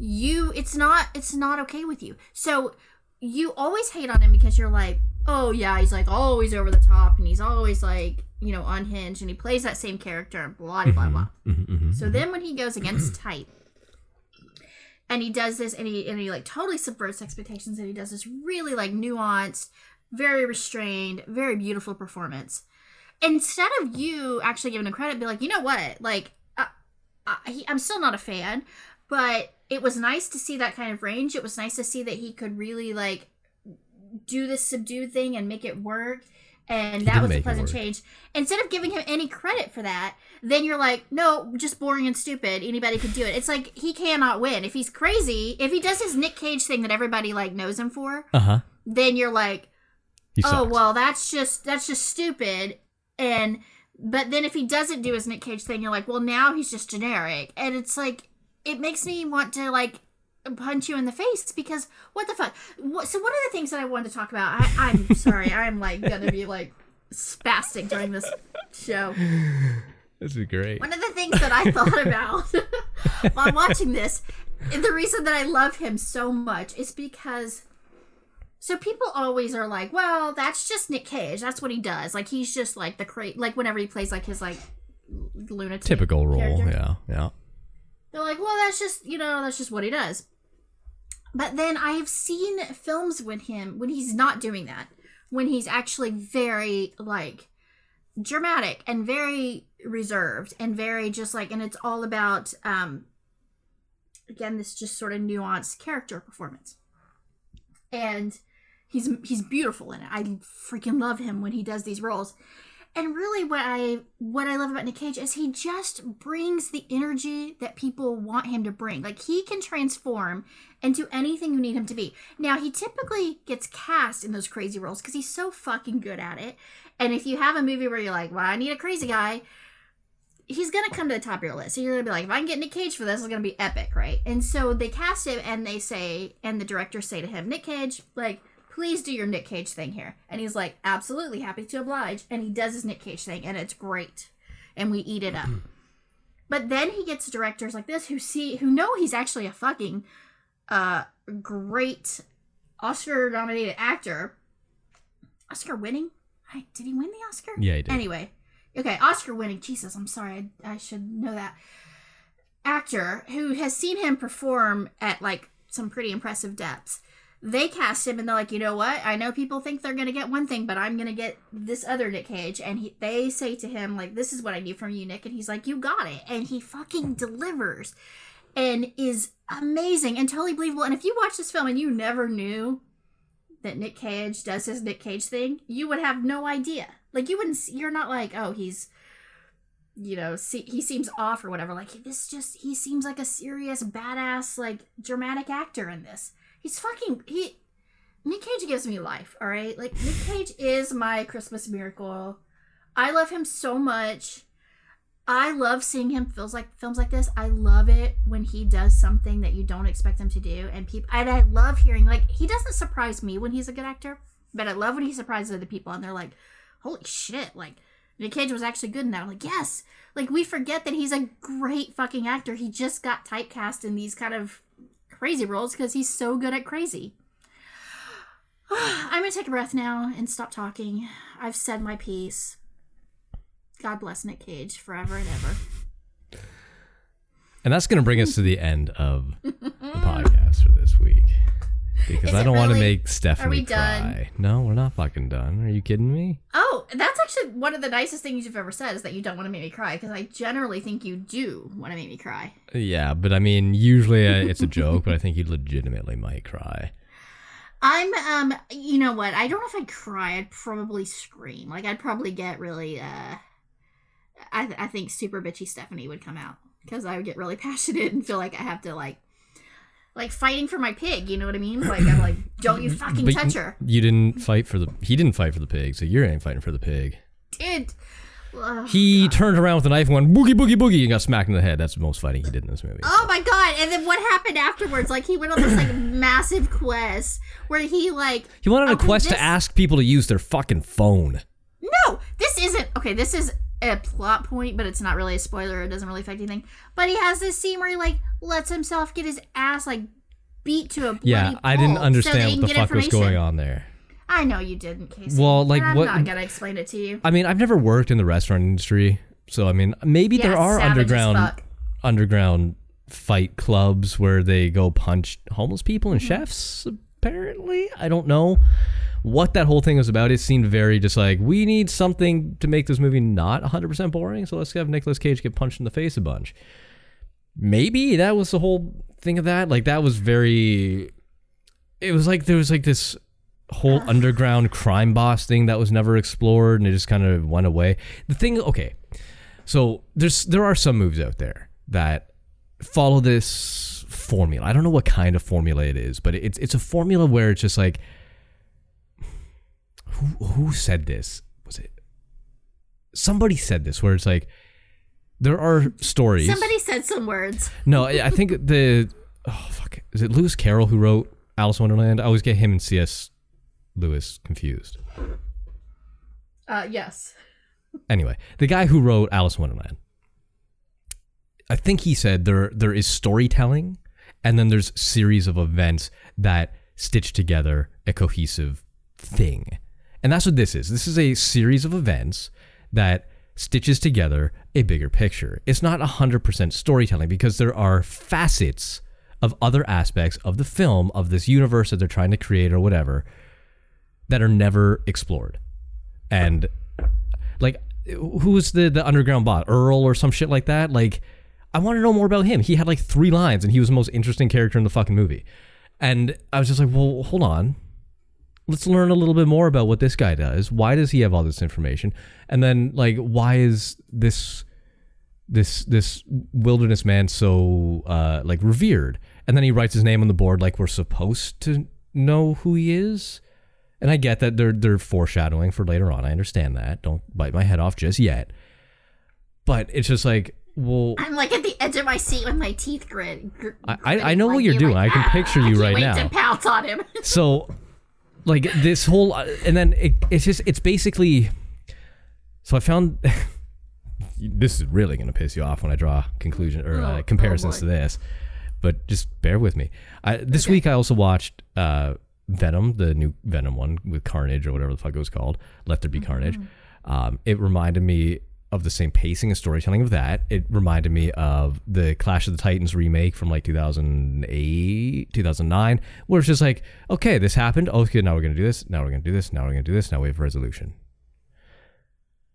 A: you it's not it's not okay with you. So you always hate on him because you're like, oh yeah, he's like always over the top, and he's always like you know unhinged, and he plays that same character, and blah blah blah.
C: Mhm, mhm.
A: So then when he goes against type and he does this and he and he like totally subverts expectations and he does this really like nuanced, very restrained, very beautiful performance. Instead of you actually giving him credit, be like, you know what, like I, I, he, I'm still not a fan, but it was nice to see that kind of range. It was nice to see that he could really like do this subdued thing and make it work. And
C: He
A: that was a pleasant change. Instead of giving him any credit for that, then you're like, no, just boring and stupid. Anybody could do it. It's like he cannot win. If he's crazy, if he does his Nick Cage thing that everybody like knows him for,
C: Uh huh.
A: then you're like, oh well that's just that's just stupid and but then if he doesn't do his nick cage thing you're like well now he's just generic and it's like it makes me want to like punch you in the face because what the fuck what, so one of the things that i wanted to talk about I, i'm sorry i'm like gonna be like spastic during this show
C: This is great.
A: one of the things that I thought about while watching this, the reason that I love him so much is because so people always are like, well, that's just Nick Cage. That's what he does. Like he's just like the cra- like whenever he plays like his like lunatic
C: Typical role.
A: character.
C: Yeah, yeah.
A: They're like, well, that's just you know, that's just what he does. But then I have seen films with him when he's not doing that, when he's actually very like dramatic and very reserved and very just like, and it's all about um again this just sort of nuanced character performance, and he's he's beautiful in it. I freaking love him when he does these roles. And really what I what I love about Nick Cage is he just brings the energy that people want him to bring. Like he can transform into anything you need him to be. Now he typically gets cast in those crazy roles because he's so fucking good at it. And if you have a movie where you're like, well, I need a crazy guy, he's gonna come to the top of your list. So you're gonna be like, if I can get Nick Cage for this, it's gonna be epic, right? And so they cast him and they say, and the directors say to him, Nick Cage, like, please do your Nick Cage thing here. And he's like, absolutely happy to oblige. And he does his Nick Cage thing, and it's great. And we eat it up. But then he gets directors like this who see who know he's actually a fucking uh great Oscar nominated actor. Oscar winning? I, did he win the Oscar?
C: Yeah, he did.
A: Anyway, okay, Oscar winning. Jesus, I'm sorry. I, I should know that. Actor who has seen him perform at like some pretty impressive depths. They cast him and they're like, you know what? I know people think they're gonna get one thing, but I'm gonna get this other Nick Cage. And he, they say to him like, "This is what I need from you, Nick." And he's like, "You got it." And he fucking delivers, and is amazing and totally believable. And if you watch this film and you never knew that Nick Cage does his Nick Cage thing, you would have no idea. Like you wouldn't. You're not like, oh, he's, you know, see, he seems off or whatever. Like this, just he seems like a serious badass, like dramatic actor in this. He's fucking he. Nick Cage gives me life. All right, like Nick Cage is my Christmas miracle. I love him so much. I love seeing him feels like films like this. I love it when he does something that you don't expect him to do, and people. And I love hearing like he doesn't surprise me when he's a good actor, but I love when he surprises other people, and they're like, "Holy shit!" Like Nick Cage was actually good in that. I'm like, yes. Like we forget that he's a great fucking actor. He just got typecast in these kind of crazy roles because he's so good at crazy. I'm gonna take a breath now and stop talking. I've said my piece. God bless Nick Cage forever and ever.
C: And that's going to bring us to the end of the podcast for this week. Because
A: Is
C: I don't want to make Stephanie
A: Are we done?
C: cry. No, we're not fucking done. Are you kidding me?
A: Oh, that's actually one of the nicest things you've ever said is that you don't want to make me cry because I generally think you do want to make me cry.
C: Yeah, but I mean, usually uh, it's a joke, but I think you legitimately might cry.
A: I'm um you know what? I don't know if I'd cry. I'd probably scream. Like I'd probably get really uh I I think super bitchy Stephanie would come out cuz I would get really passionate and feel like I have to like like fighting for my pig, you know what I mean? Like I'm like don't you fucking
C: But
A: touch her.
C: You didn't fight for the. He didn't fight for the pig, so you ain't fighting for the pig.
A: Dude. Ugh.
C: Oh, he turned around with a knife and went boogie boogie boogie and got smacked in the head. That's the most fighting he did in this movie.
A: Oh my god! And then what happened afterwards? Like he went on this like massive quest where he like
C: He went on a
A: okay,
C: quest to ask people to use their fucking phone.
A: No, this isn't okay. This is a plot point, but it's not really a spoiler. It doesn't really affect anything. But he has this scene where he like lets himself get his ass like beat to a bloody
C: Yeah, I didn't
A: pulp so
C: understand what the fuck was going on there.
A: I know you didn't, Casey.
C: Well, like,
A: I'm
C: what-
A: not gonna explain it to you.
C: I mean, I've never worked in the restaurant industry, so I mean, maybe
A: Yeah,
C: there are underground underground fight clubs where they go punch homeless people
A: Mm-hmm.
C: and chefs. Apparently, I don't know what that whole thing was about. It seemed very just like we need something to make this movie not 100% boring, so let's have Nicolas Cage get punched in the face a bunch. Maybe that was the whole thing of that. Like that was very. It was like there was like this whole underground crime boss thing that was never explored, and it just kind of went away. The thing, okay, so there's there are some movies out there that follow this formula. I don't know what kind of formula it is, but it's it's a formula where it's just like who who said this? Was it somebody said this where it's like there are stories.
A: Somebody said some words.
C: No, I I think the oh fuck, is it Lewis Carroll who wrote Alice in Wonderland? I always get him and C.S. Lewis confused.
A: Uh, yes.
C: Anyway, the guy who wrote Alice in Wonderland, I think he said there there is storytelling, and then there's series of events that stitch together a cohesive thing, and that's what this is. This is a series of events that stitches together a bigger picture. It's not hundred percent storytelling because there are facets of other aspects of the film of this universe that they're trying to create or whatever that are never explored. And like who was the the underground bot? Earl or some shit like that? Like i want to know more about him. He had like three lines and he was the most interesting character in the fucking movie. And i was just like well hold on let's learn a little bit more about what this guy does why does he have all this information and then like why is this this this wilderness man so uh like revered and then he writes his name on the board like we're supposed to know who he is and I get that they're they're foreshadowing for later on. I understand that. Don't bite my head off just yet. But it's just like, well,
A: I'm like at the edge of my seat with my teeth grit. gr-
C: I- I- know what you're doing.
A: like,
C: I can
A: "Ah,
C: picture
A: I
C: you right
A: wait
C: now."
A: To pounce on him.
C: so like this whole and then it, it's just it's basically so I found this is really gonna piss you off when I draw conclusion or
A: Oh,
C: uh,
A: oh
C: comparisons
A: boy.
C: to this, but just bear with me. I, this
A: Okay.
C: week I also watched uh, Venom, the new Venom one with Carnage or whatever the fuck it was called. Let there be Carnage.
A: Mm-hmm.
C: Um, it reminded me of the same pacing and storytelling of that. It reminded me of the Clash of the Titans remake from like 2008, 2009, where it's just like, okay, this happened. Okay, now we're going to do this. Now we're going to do this. Now we're going to do this. Now we have resolution.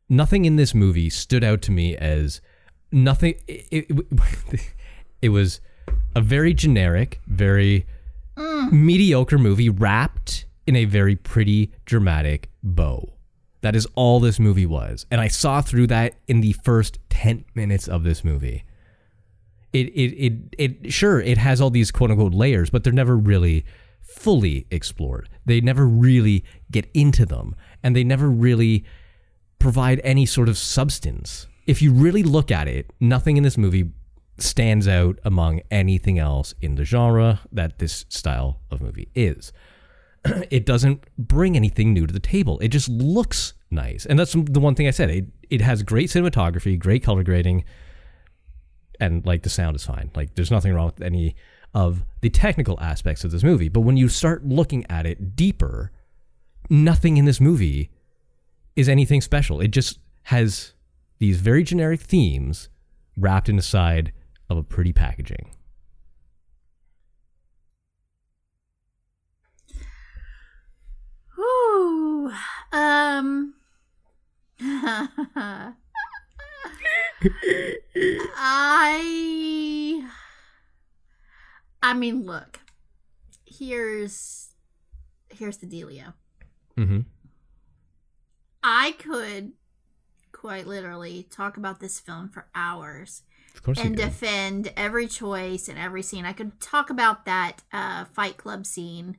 C: Nothing in this movie stood out to me as nothing. It, it, it was a very generic, very mm. mediocre movie wrapped in a very pretty, dramatic bow. That is all this movie was. And I saw through that in the first 10 minutes of this movie. It, it, it, it, sure, it has all these quote unquote layers, but they're never really fully explored. They never really get into them, and they never really provide any sort of substance. If you really look at it, nothing in this movie stands out among anything else in the genre that this style of movie is. it doesn't bring anything new to the table. It just looks nice. And that's the one thing I said. It it has great cinematography, great color grading, and like the sound is fine. Like there's nothing wrong with any of the technical aspects of this movie. But when you start looking at it deeper, nothing in this movie is anything special. It just has these very generic themes wrapped inside of a pretty packaging.
A: Whew. Um. I. I mean, look. Here's here's the dealio.
C: Mm-hmm.
A: I could quite literally talk about this film for hours and defend every choice and every scene. I could talk about that uh, Fight Club scene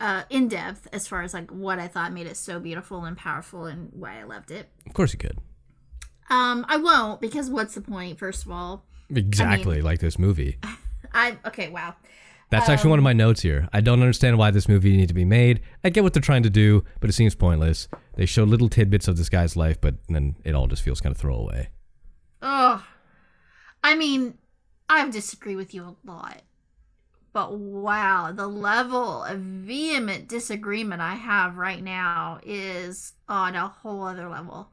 A: uh, in depth as far as like what I thought made it so beautiful and powerful and why I loved it.
C: of course, you could.
A: Um, I won't because what's the point? First of all,
C: Exactly like this movie.
A: I okay. Wow.
C: That's actually one of my notes here. I don't understand why this movie needed to be made. I get what they're trying to do, but it seems pointless. They show little tidbits of this guy's life, but then it all just feels kind of throwaway.
A: Oh, I mean, I disagree with you a lot, but wow, the level of vehement disagreement I have right now is on a whole other level.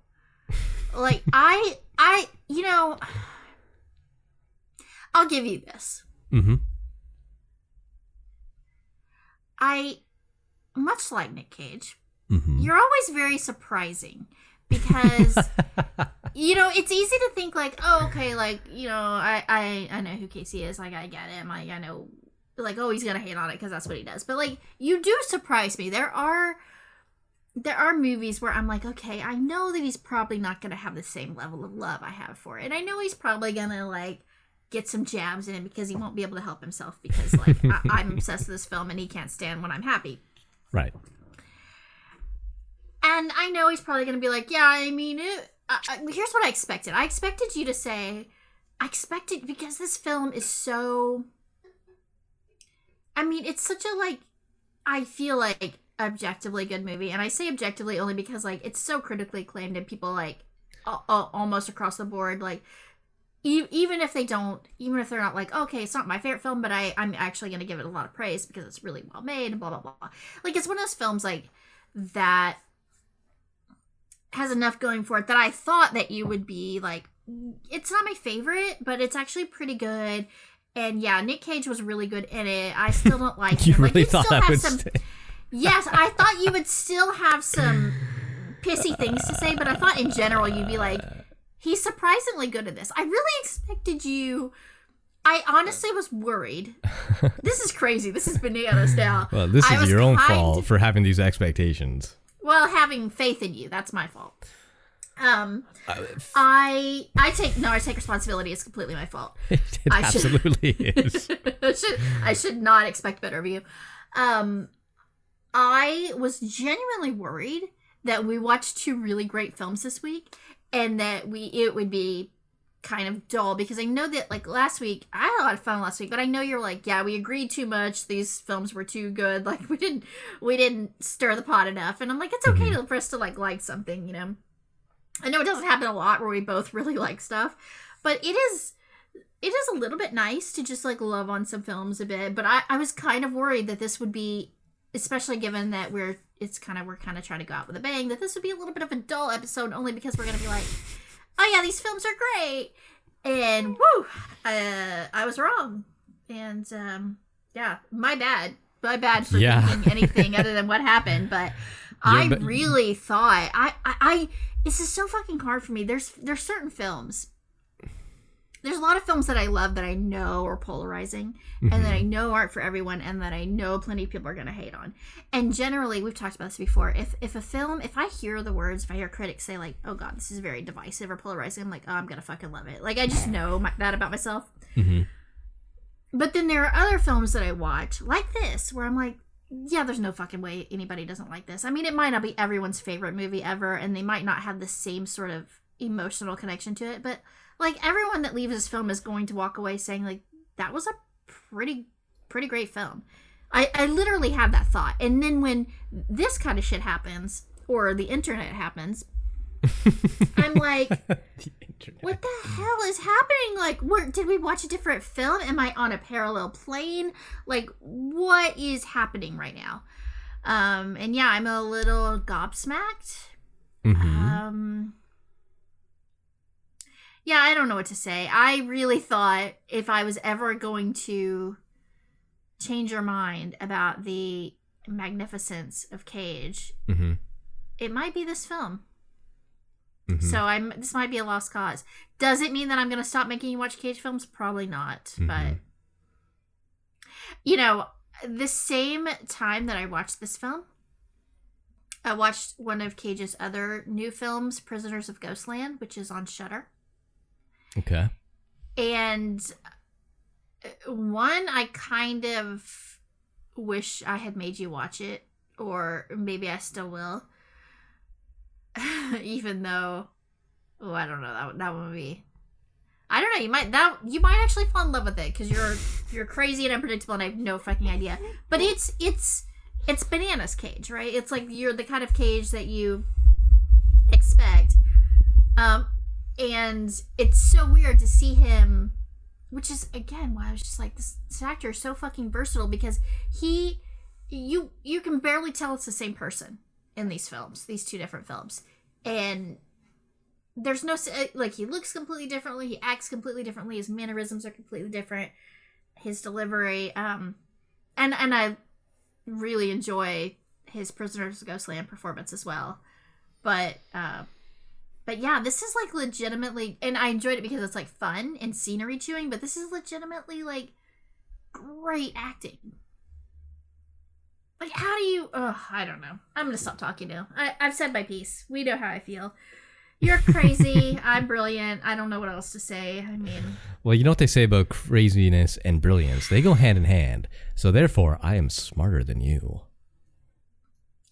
A: like I, I, you know, I'll give you this.
C: Mm-hmm.
A: I, much like Nick Cage,
C: Mm-hmm.
A: you're always very surprising because you know it's easy to think like oh okay like you know i i, I know who casey is like i get him like i know like oh he's gonna hate on it because that's what he does but like you do surprise me there are there are movies where i'm like okay i know that he's probably not gonna have the same level of love i have for it and i know he's probably gonna like get some jabs in because he won't be able to help himself because like I, i'm obsessed with this film and he can't stand when i'm happy
C: Right.
A: and I know he's probably gonna be like, yeah, I mean, it, uh, uh, here's what I expected. I expected you to say, I expected because this film is so. I mean, it's such a like, I feel like objectively good movie, and I say objectively only because like it's so critically acclaimed and people like, a- a- almost across the board like. e- Even if they don't, even if they're not like, okay, it's not my favorite film, but I, I'm actually gonna give it a lot of praise because it's really well made and blah blah blah. Like it's one of those films like that has enough going for it that I thought that you would be like mm, it's not my favorite, but it's actually pretty good. And yeah, Nick Cage was really good in it. I still don't like
C: You
A: him. Like,
C: really
A: you
C: thought I
A: have
C: would
A: some
C: stay.
A: Yes, I thought you would still have some pissy things to say, but I thought in general you'd be like, he's surprisingly good at this. I really expected you. I honestly was worried. This is crazy. This is bananas now.
C: Well, this is your own fault for having these expectations.
A: Well, having faith in you, that's my fault. Um, I I take no, I take responsibility. It's completely my fault.
C: It
A: I should-
C: absolutely is.
A: I should I should not expect better of you. Um, I was genuinely worried that we watched two really great films this week, and that we it would be kind of dull because I know that like last week I had a lot of fun last week, but I know you're like, yeah, we agreed too much. These films were too good. Like we didn't we didn't stir the pot enough, and I'm like, it's okay to for us to like like something, you know. I know it doesn't happen a lot where we both really like stuff, but it is it is a little bit nice to just like love on some films a bit. But I, I was kind of worried that this would be, especially given that we're it's kind of we're kind of trying to go out with a bang, that this would be a little bit of a dull episode only because we're gonna be like, oh yeah, these films are great, and woo, uh, I was wrong, and um, yeah, my bad, my bad for
C: Yeah.
A: thinking anything other than what happened, but. I really thought I, I I this is so fucking hard for me. There's there's certain films. There's a lot of films that I love that I know are polarizing and that I know aren't for everyone and that I know plenty of people are gonna hate on. And generally we've talked about this before. If if a film if I hear the words, if I hear critics say like, oh god, this is very divisive or polarizing, I'm like, oh I'm gonna fucking love it. Like I just know my, that about myself.
C: Mhm.
A: But then there are other films that I watch, like this, where I'm like, yeah, there's no fucking way anybody doesn't like this. I mean, it might not be everyone's favorite movie ever, and they might not have the same sort of emotional connection to it, but like everyone that leaves this film is going to walk away saying, like, that was a pretty, pretty great film. I, I literally have that thought. And then when this kind of shit happens, or the internet happens, I'm like, what the hell is happening? Like, where did we watch a different film? Am I on a parallel plane? Like, what is happening right now? Um, and yeah, I'm a little gobsmacked.
C: Mhm.
A: Um, yeah, I don't know what to say. I really thought if I was ever going to change your mind about the magnificence of Cage,
C: Mhm.
A: it might be this film.
C: Mhm.
A: So I'm this might be a lost cause. Does it mean that I'm going to stop making you watch Cage films? Probably not. But
C: Mhm.
A: you know, the same time that I watched this film, I watched one of Cage's other new films, Prisoners of Ghostland, which is on Shudder.
C: Okay.
A: And one I kind of wish I had made you watch it or maybe I still will. Even though oh, I don't know that that one would be I don't know. You might that you might actually fall in love with it because you're you're crazy and unpredictable, and I have no fucking idea. But it's it's it's bananas cage, right? It's like you're the kind of cage that you expect, um, and it's so weird to see him, which is again why I was just like this, this actor is so fucking versatile because he you you can barely tell it's the same person in these films, these two different films, and there's no uh, like he looks completely differently he acts completely differently his mannerisms are completely different his delivery um and and i really enjoy his prisoners of ghostland performance as well. But uh but yeah this is like legitimately and i enjoyed it because it's like fun and scenery chewing but this is legitimately like great acting like how do you Ugh, i don't know i'm gonna stop talking now I, i've said my piece we know how i feel you're crazy. I'm brilliant. I don't know what else to say. I mean,
C: Well, you know what they say about craziness and brilliance? They go hand in hand. So therefore, I am smarter than you.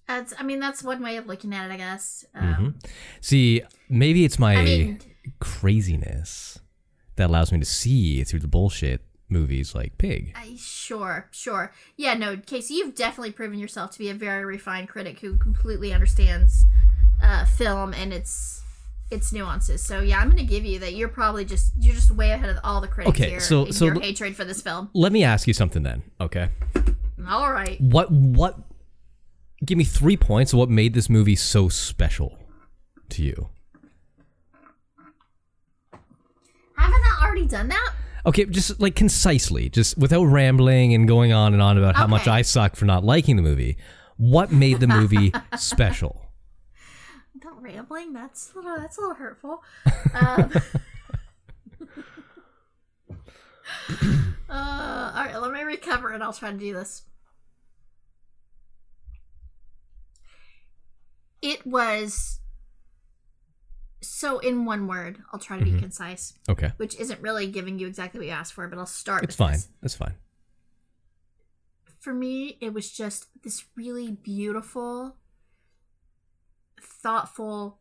A: That's, I mean, that's one way of looking at it, I guess. Um,
C: Mhm. See, maybe it's my
A: I mean-
C: craziness that allows me to see through the bullshit movies like Pig.
A: I, sure, sure. Yeah, no, Casey, you've definitely proven yourself to be a very refined critic who completely understands uh, film and its its nuances. So yeah, I'm gonna give you that. You're probably just you're just way ahead of all the critics
C: Okay,
A: here
C: so-
A: in
C: so
A: your
C: l-
A: hatred for this film.
C: Let me ask you something then, okay?
A: All right,
C: What what give me 3 points of what made this movie so special to you?
A: haven't I already done that?
C: Okay, just like concisely, just without rambling and going on and on about how much I suck for not liking the movie. What made the movie special?
A: Not rambling. That's a little, that's a little hurtful. Um, uh, all right, let me recover and I'll try to do this. It was so in one word. I'll try to be mm-hmm. concise,
C: Okay.
A: which isn't really giving you exactly what you asked for, but I'll start.
C: It's
A: with
C: fine.
A: this.
C: That's fine.
A: For me, it was just this really beautiful, thoughtful,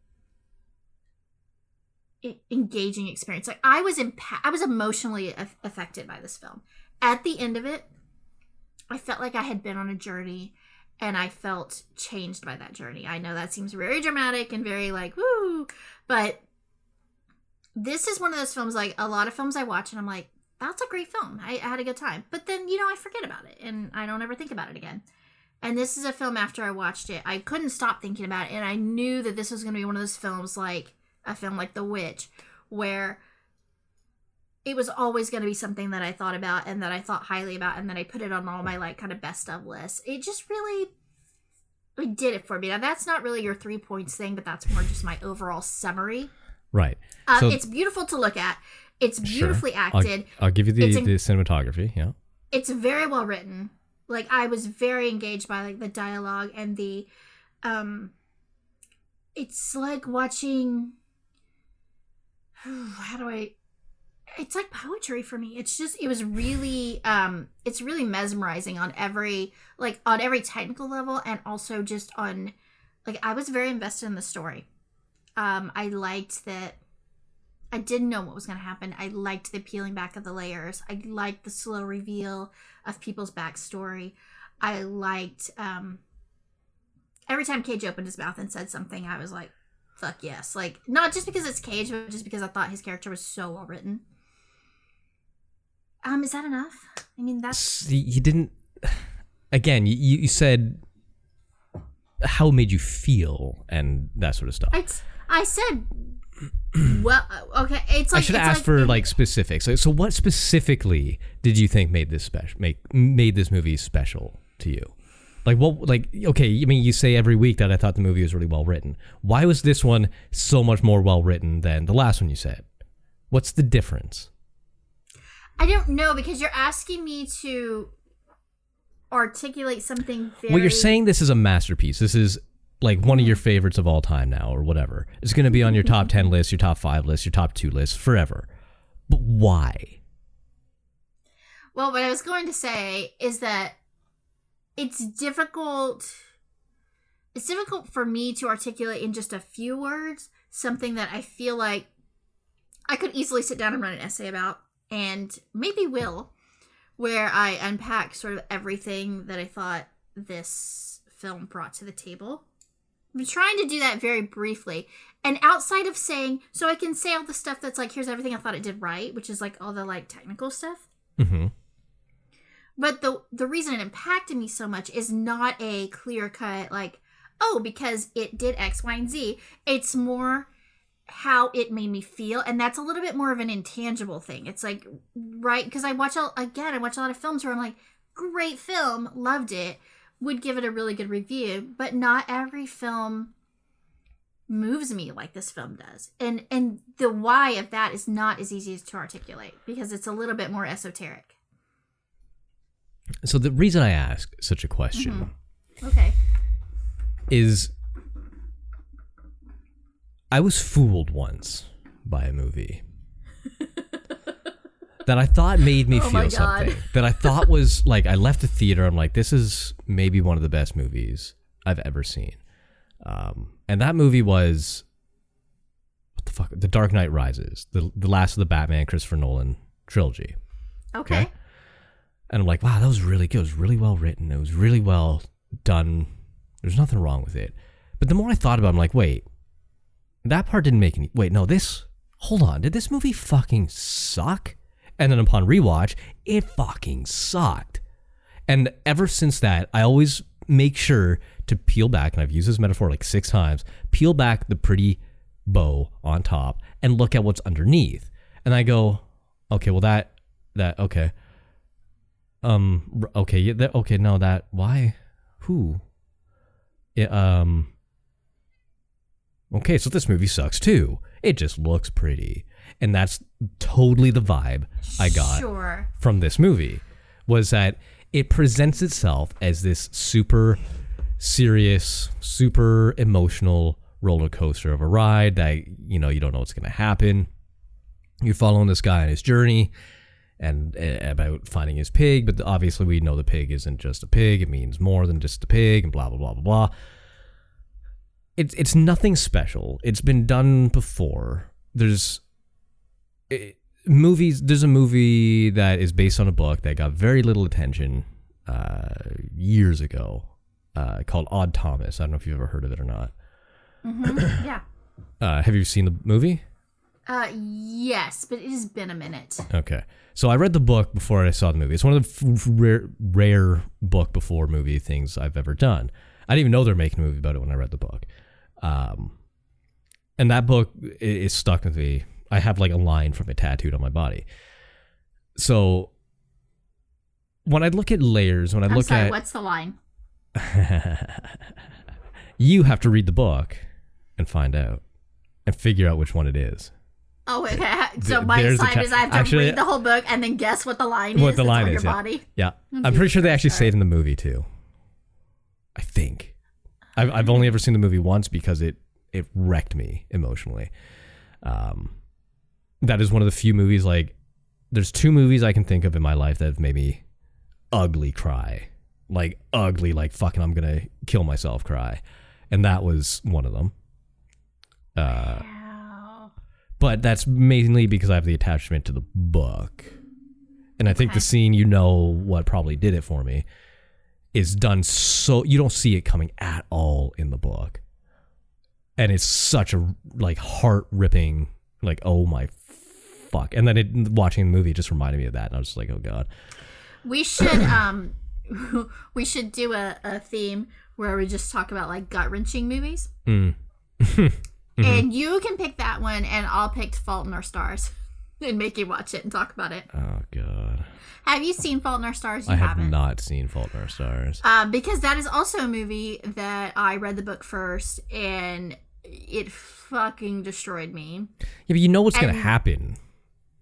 A: engaging experience. Like I was impa- I was emotionally aff- affected by this film. At the end of it, I felt like I had been on a journey and I felt changed by that journey. I know that seems very dramatic and very like woo, but this is one of those films like a lot of films I watch and I'm like that's a great film. I, I had a good time. But then, you know, I forget about it and I don't ever think about it again. And this is a film after I watched it, I couldn't stop thinking about it. And I knew that this was going to be one of those films like a film like The Witch, where it was always going to be something that I thought about and that I thought highly about and that I put it on all my like kind of best of lists. It just really it did it for me. Now that's not really your three points thing, but that's more just my overall summary.
C: Right.
A: Um,
C: So-
A: it's beautiful to look at. It's
C: Sure.
A: beautifully
C: I'll-
A: acted
C: I'll, give you the,
A: in-
C: the cinematography. Yeah.
A: it's very well written like i was very engaged by like the dialogue and the um it's like watching how do i it's like poetry for me it's just it was really um it's really mesmerizing on every like on every technical level and also just on like i was very invested in the story um i liked that I didn't know what was going to happen. I liked the peeling back of the layers. I liked the slow reveal of people's backstory. I liked um, every time Cage opened his mouth and said something, I was like, fuck yes. Like, not just because it's Cage, but just because I thought his character was so well written. Um, is that enough? I mean, that's
C: you didn't. Again, you, you said how it made you feel and that sort of stuff.
A: I, I said, well, okay. It's like
C: I should
A: ask
C: asked for like specifics. So, so what specifically did you think made this special? Make made this movie special to you? Like what? Like okay, I mean, you say every week that I thought the movie was really well written. Why was this one so much more well written than the last one you said? What's the difference?
A: I don't know because you're asking me to articulate something very.
C: Well, you're saying this is a masterpiece. This is like one of your mm-hmm. favorites of all time now, or whatever. It's going to be on your top mm-hmm. ten list, your top five list, your top two list forever. But why?
A: Well, what I was going to say is that it's difficult. It's difficult for me to articulate in just a few words something that I feel like I could easily sit down and write an essay about, and maybe will, where I unpack sort of everything that I thought this film brought to the table. I'm trying to do that very briefly. And outside of saying, so I can say all the stuff that's like, here's everything I thought it did right, which is like all the like technical stuff.
C: hmm
A: But the the reason it impacted me so much is not a clear cut like, oh, because it did X, Y, and Z. It's more how it made me feel, and that's a little bit more of an intangible thing. It's like right because I watch a, again, I watch a lot of films where I'm like, great film, loved it, would give it a really good review, but not every film moves me like this film does. And and the why of that is not as easy as to articulate because it's a little bit more esoteric.
C: So the reason I ask such a question mm-hmm.
A: Okay.
C: is I was fooled once by a movie that I thought made me
A: Oh
C: feel something. That I thought was like I left the theater. I'm like, this is maybe one of the best movies I've ever seen. Um, and that movie was what the fuck? The Dark Knight Rises, the the last of the Batman Christopher Nolan trilogy.
A: Okay.
C: Okay. And I'm like, wow, that was really good. It was really well written. It was really well done. There's nothing wrong with it. But the more I thought about it, I'm like, wait, that part didn't make any. Wait, no, this. Hold on. Did this movie fucking suck? And then upon rewatch, it fucking sucked. And ever since that, I always make sure to peel back, and I've used this metaphor like six times peel back the pretty bow on top and look at what's underneath. And I go, okay, well, that, that, okay. Um, okay, yeah, that, okay, no, that, why? Who? Yeah, um, okay, so this movie sucks too. It just looks pretty. And that's totally the vibe I got
A: Sure.
C: from this movie was that it presents itself as this super serious, super emotional roller coaster of a ride that you know you don't know what's going to happen. You're following this guy on his journey and uh, about finding his pig, but obviously we know the pig isn't just a pig; it means more than just a pig, and blah blah blah blah blah. It's it's nothing special. It's been done before. There's it, movies. There's a movie that is based on a book that got very little attention uh, years ago, uh, called Odd Thomas. I don't know if you've ever heard of it or not.
A: Mm-hmm. yeah.
C: Uh, have you seen the movie?
A: Uh, yes, but it has been a minute.
C: Okay. So I read the book before I saw the movie. It's one of the f- rare, rare book before movie things I've ever done. I didn't even know they were making a movie about it when I read the book. Um, and that book is stuck with me. I have like a line from it tattooed on my body. So when I look at layers, when I
A: I'm
C: look
A: sorry,
C: at
A: what's the line?
C: you have to read the book and find out and figure out which one it is.
A: Oh, okay. So
C: Th-
A: my sign is I have to
C: actually-
A: read the whole book and then guess what the line
C: what
A: is.
C: the line
A: on
C: is.
A: your
C: Yeah.
A: body.
C: yeah, I'm pretty sure they actually say it in the movie too. I think. I've I've only ever seen the movie once because it it wrecked me emotionally. Um, that is one of the few movies like. There's two movies I can think of in my life that have made me ugly cry, like ugly, like fucking I'm gonna kill myself cry, and that was one of them. Uh,
A: Wow.
C: but that's mainly because I have the attachment to the book. And I think
A: Okay.
C: the scene, you know, what probably did it for me, is done so you don't see it coming at all in the book, and it's such a like heart ripping, like oh my fuck. And then it watching the movie just reminded me of that, and I was just like, oh god,
A: We should um we should do a, a theme where we just talk about like gut wrenching movies.
C: Mm.
A: And you can pick that one and I'll pick Fault in Our Stars and make you watch it and talk about it.
C: oh god.
A: Have you seen Fault in Our Stars? You
C: I have
A: haven't.
C: not seen Fault in Our Stars.
A: Um, because that is also a movie that I read the book first and it fucking destroyed me.
C: Yeah, but you know what's gonna happen.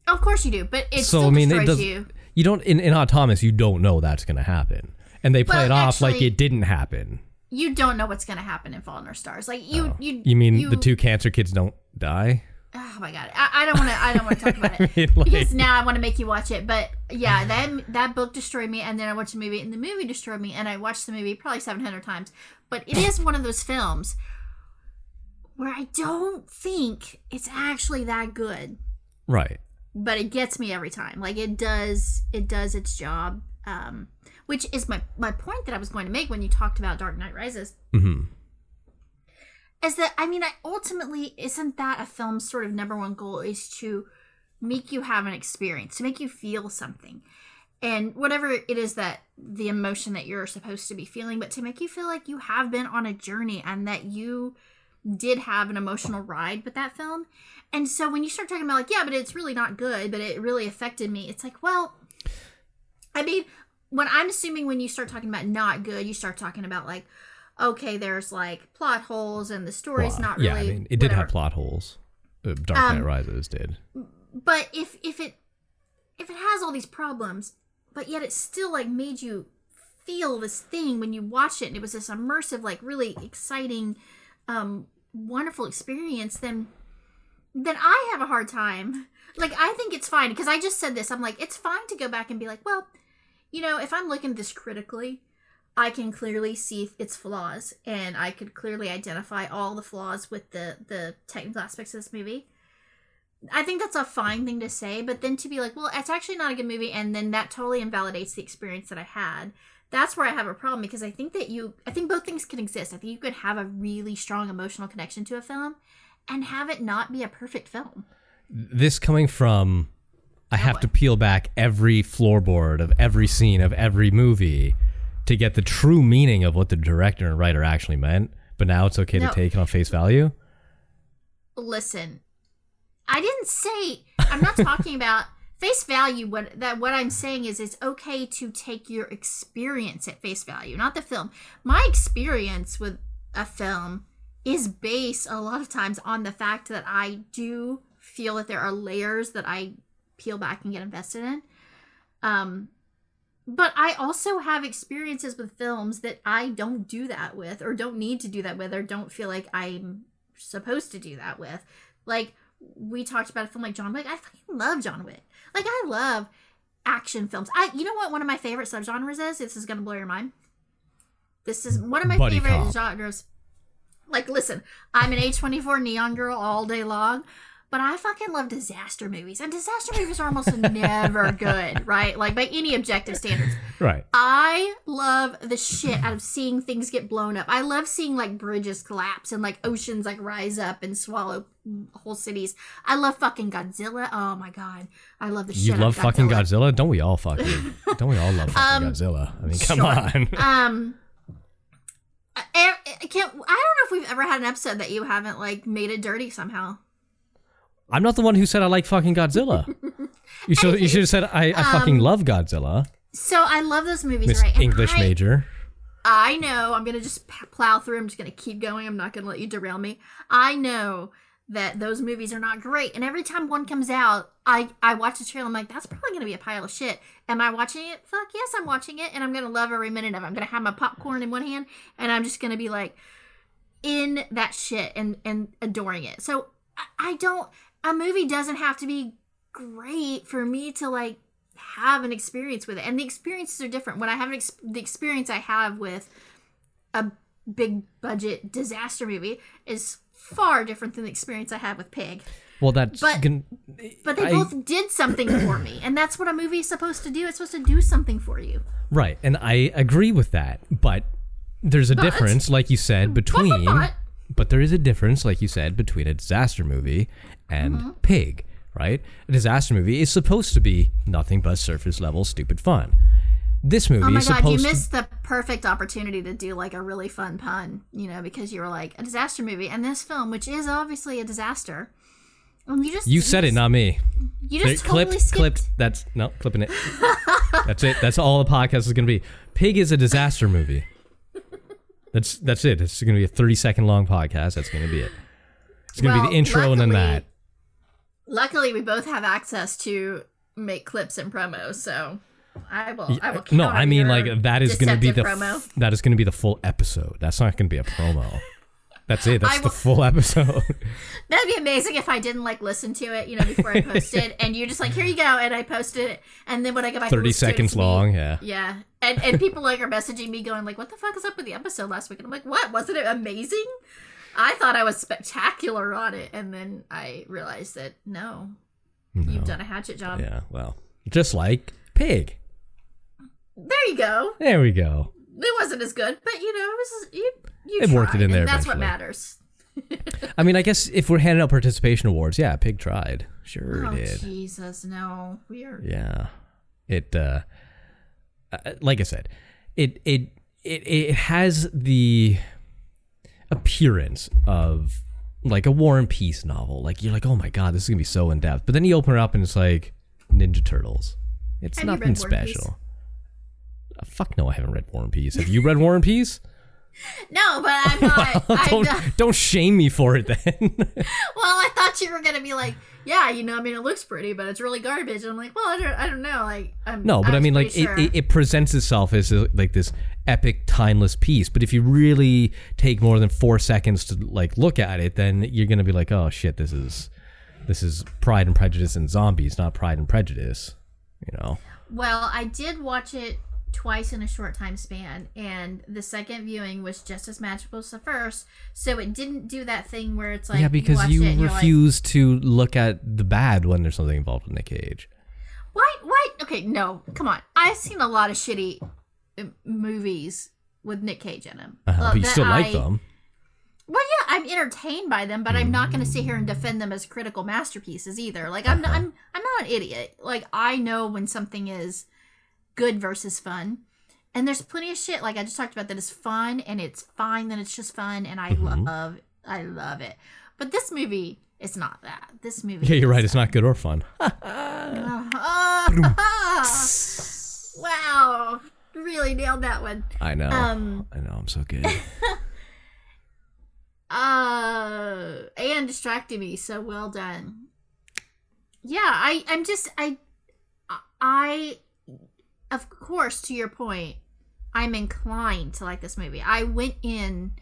A: Of course you do, but it
C: so
A: still
C: I mean, it does.
A: you.
C: You don't in in Odd Thomas. You don't know that's gonna happen, and they play
A: Well,
C: it off like it didn't happen.
A: You don't know what's gonna happen in Fault in Our Stars. Like you,
C: Oh.
A: you,
C: You mean
A: you-
C: the two cancer kids don't die?
A: Oh my god, I, I don't want to. I don't want to talk about it
C: I mean, like-
A: because now I want to make you watch it. But yeah, that that book destroyed me, and then I watched the movie, and the movie destroyed me, and I watched the movie probably seven hundred times. But it is one of those films where I don't think it's actually that good,
C: Right.
A: but it gets me every time. Like it does, it does its job. Um, which is my my point that I was going to make when you talked about Dark Knight Rises
C: hmm
A: is that I mean, I ultimately isn't that a film's sort of number one goal is to make you have an experience, to make you feel something, and whatever it is that the emotion that you're supposed to be feeling, but to make you feel like you have been on a journey and that you did have an emotional ride with that film. And so when you start talking about like, yeah, but it's really not good, but it really affected me, it's like, well, I mean, when I'm assuming when you start talking about not good, you start talking about like, okay, there's like plot holes and the story's
C: Well,
A: not really.
C: yeah, I mean, it did have plot holes. Uh, Dark Knight
A: Um,
C: Rises did.
A: But if if it if it has all these problems, but yet it still like made you feel this thing when you watched it, and it was this immersive, like really exciting, um, wonderful experience, then then I have a hard time. Like I think it's fine because I just said this. I'm like, it's fine to go back and be like, well, you know, if I'm looking at this critically, I can clearly see its flaws, and I could clearly identify all the flaws with the the technical aspects of this movie. I think that's a fine thing to say, but then to be like, well, it's actually not a good movie, and then that totally invalidates the experience that I had. That's where I have a problem because I think that you, I think both things can exist. I think you could have a really strong emotional connection to a film and have it not be a perfect film.
C: This coming from, I have to peel back every floorboard of every scene of every movie to get the true meaning of what the director and writer actually meant. But now it's okay
A: No.
C: to take it on face value.
A: listen i didn't say i'm not talking about face value what that what i'm saying is it's okay to take your experience at face value not the film my experience with a film is based a lot of times on the fact that i do feel that there are layers that i peel back and get invested in um but I also have experiences with films that I don't do that with, or don't need to do that with, or don't feel like I'm supposed to do that with. Like we talked about a film like John Wick. I fucking love John Wick. Like I love action films. I you know what one of my favorite subgenres is? This is gonna blow your mind. This is one of my
C: Buddy
A: favorite
C: cop.
A: genres. Like listen, I'm an A24 neon girl all day long. But I fucking love disaster movies. And disaster movies are almost never good, right? Like by any objective standards.
C: Right.
A: I love the shit out of seeing things get blown up. I love seeing like bridges collapse and like oceans like rise up and swallow whole cities. I love fucking Godzilla. Oh my god, I love the shit.
C: You love fucking
A: Godzilla.
C: Godzilla? Don't we all fucking? don't we all love fucking
A: Um,
C: Godzilla? I mean, come
A: sure.
C: on.
A: Um, I, I can't. I don't know if we've ever had an episode that you haven't like made it dirty somehow.
C: I'm not the one who said I like fucking Godzilla. You should you should have said I, I fucking love Godzilla.
A: So I love those movies,
C: Miss
A: Um, right?
C: English
A: I-
C: major.
A: I know. I'm gonna just plow through. I'm just gonna keep going. I'm not gonna let you derail me. I know that those movies are not great, and every time one comes out, I I watch the trailer. I'm like, that's probably gonna be a pile of shit. Am I watching it? Fuck yes, I'm watching it, and I'm gonna love every minute of it. I'm gonna have my popcorn in one hand, and I'm just gonna be like in that shit and and adoring it. So I, I don't. A movie doesn't have to be great for me to like have an experience with it and the experiences are different when i have an ex- the experience i have with a big budget disaster movie is far different than the experience i had with pig
C: Well, that's
A: But-
C: gon-
A: but they
C: I-
A: both did something for me and that's what a movie is supposed to do it's supposed to do something for you
C: right, and I agree with that. But there's a
A: But-
C: difference, like you said, between.
A: but-
C: But there is a difference, like you said, between a disaster movie and
A: Mm-hmm.
C: Pig. Right? A disaster movie is supposed to be nothing but surface level stupid fun. This movie is supposed.
A: oh my god you
C: supposed to
A: missed the perfect opportunity to do like a really fun pun you know because you were like a disaster movie and this film which is obviously a disaster you just
C: You said it,
A: just-
C: not me.
A: you just totally
C: clipped,
A: skipped
C: clipped. That's no clipping it. that's it. That's all the podcast is going to be. Pig is a disaster movie. That's that's it. It's going to be a thirty second long podcast. That's going to be it. It's going to
A: Well,
C: be the intro and then that.
A: Luckily, we both have access to make clips and promos, so I will. I will.
C: No, I mean like that is going to be the
A: promo.
C: that is going to be the full episode. That's not going to be a promo. That's it. That's
A: I
C: the full episode.
A: That'd be amazing if I didn't like listen to it, you know, before I posted, and you're just like, here you go, and I posted it, and then when I go back,
C: 30
A: listen to it,
C: seconds
A: it's me-
C: long, yeah.
A: yeah, and and people like are messaging me going like, what the fuck is up with the episode last week? And I'm like, what? Wasn't it amazing? I thought I was spectacular on it, and then I realized that no, you've done a hatchet job.
C: yeah. Well, just like Pig.
A: There you go.
C: There we go.
A: It wasn't as good, but you know, it was you. You
C: It worked it in there
A: and that's what matters.
C: I mean, I guess if we're handing out participation awards, yeah, Pig tried. Sure
A: Oh
C: did.
A: Jesus, no, we are.
C: Yeah. It uh uh, like I said, it it it it has the appearance of like a War and Peace novel. Like you're like, "Oh my god, this is going to be so in depth." But then you open it up and it's like Ninja Turtles. It's
A: Have
C: nothing
A: read War and Peace?
C: special. Uh, fuck no, I haven't read War and Peace. Have you read War and Peace?
A: No, but I'm not. I'm
C: don't
A: not.
C: don't shame me for it then.
A: Well, I thought you were gonna be like, yeah, you know, I mean, it looks pretty, but it's really garbage. And I'm like, well, I don't, I don't know. Like, I'm
C: No, but I
A: was
C: mean, like
A: sure.
C: it, it presents itself as a, like this epic, timeless piece. But if you really take more than four seconds to like look at it, then you're gonna be like, oh shit, this is this is Pride and Prejudice and zombies, not Pride and Prejudice. You know,
A: Well, I did watch it twice in a short time span, and the second viewing was just as magical as the first. So it didn't do that thing where it's like
C: yeah, because you
A: like,
C: refuse to look at the bad when there's something involved with Nick Cage.
A: Why? Why? Okay, no, come on. I've seen a lot of shitty uh, movies with Nick Cage in them.
C: Uh-huh,
A: uh,
C: but you still like them.
A: Well, yeah, I'm entertained by them, but I'm not going to sit here and defend them as critical masterpieces either. Like I'm,
C: Uh-huh.
A: I'm, I'm not an idiot. Like I know when something is good versus fun, and there's plenty of shit like I just talked about that is fun and it's fine. Then it's just fun, and I
C: Mhm.
A: love, I love it. But this movie, it's not that. This movie,
C: Yeah, you're right.
A: is-
C: It's not good or fun.
A: wow, really nailed that one.
C: I know.
A: Um,
C: I know. I'm so good.
A: uh and distracted me so well done yeah i i'm just i i of course to your point i'm inclined to like this movie i went in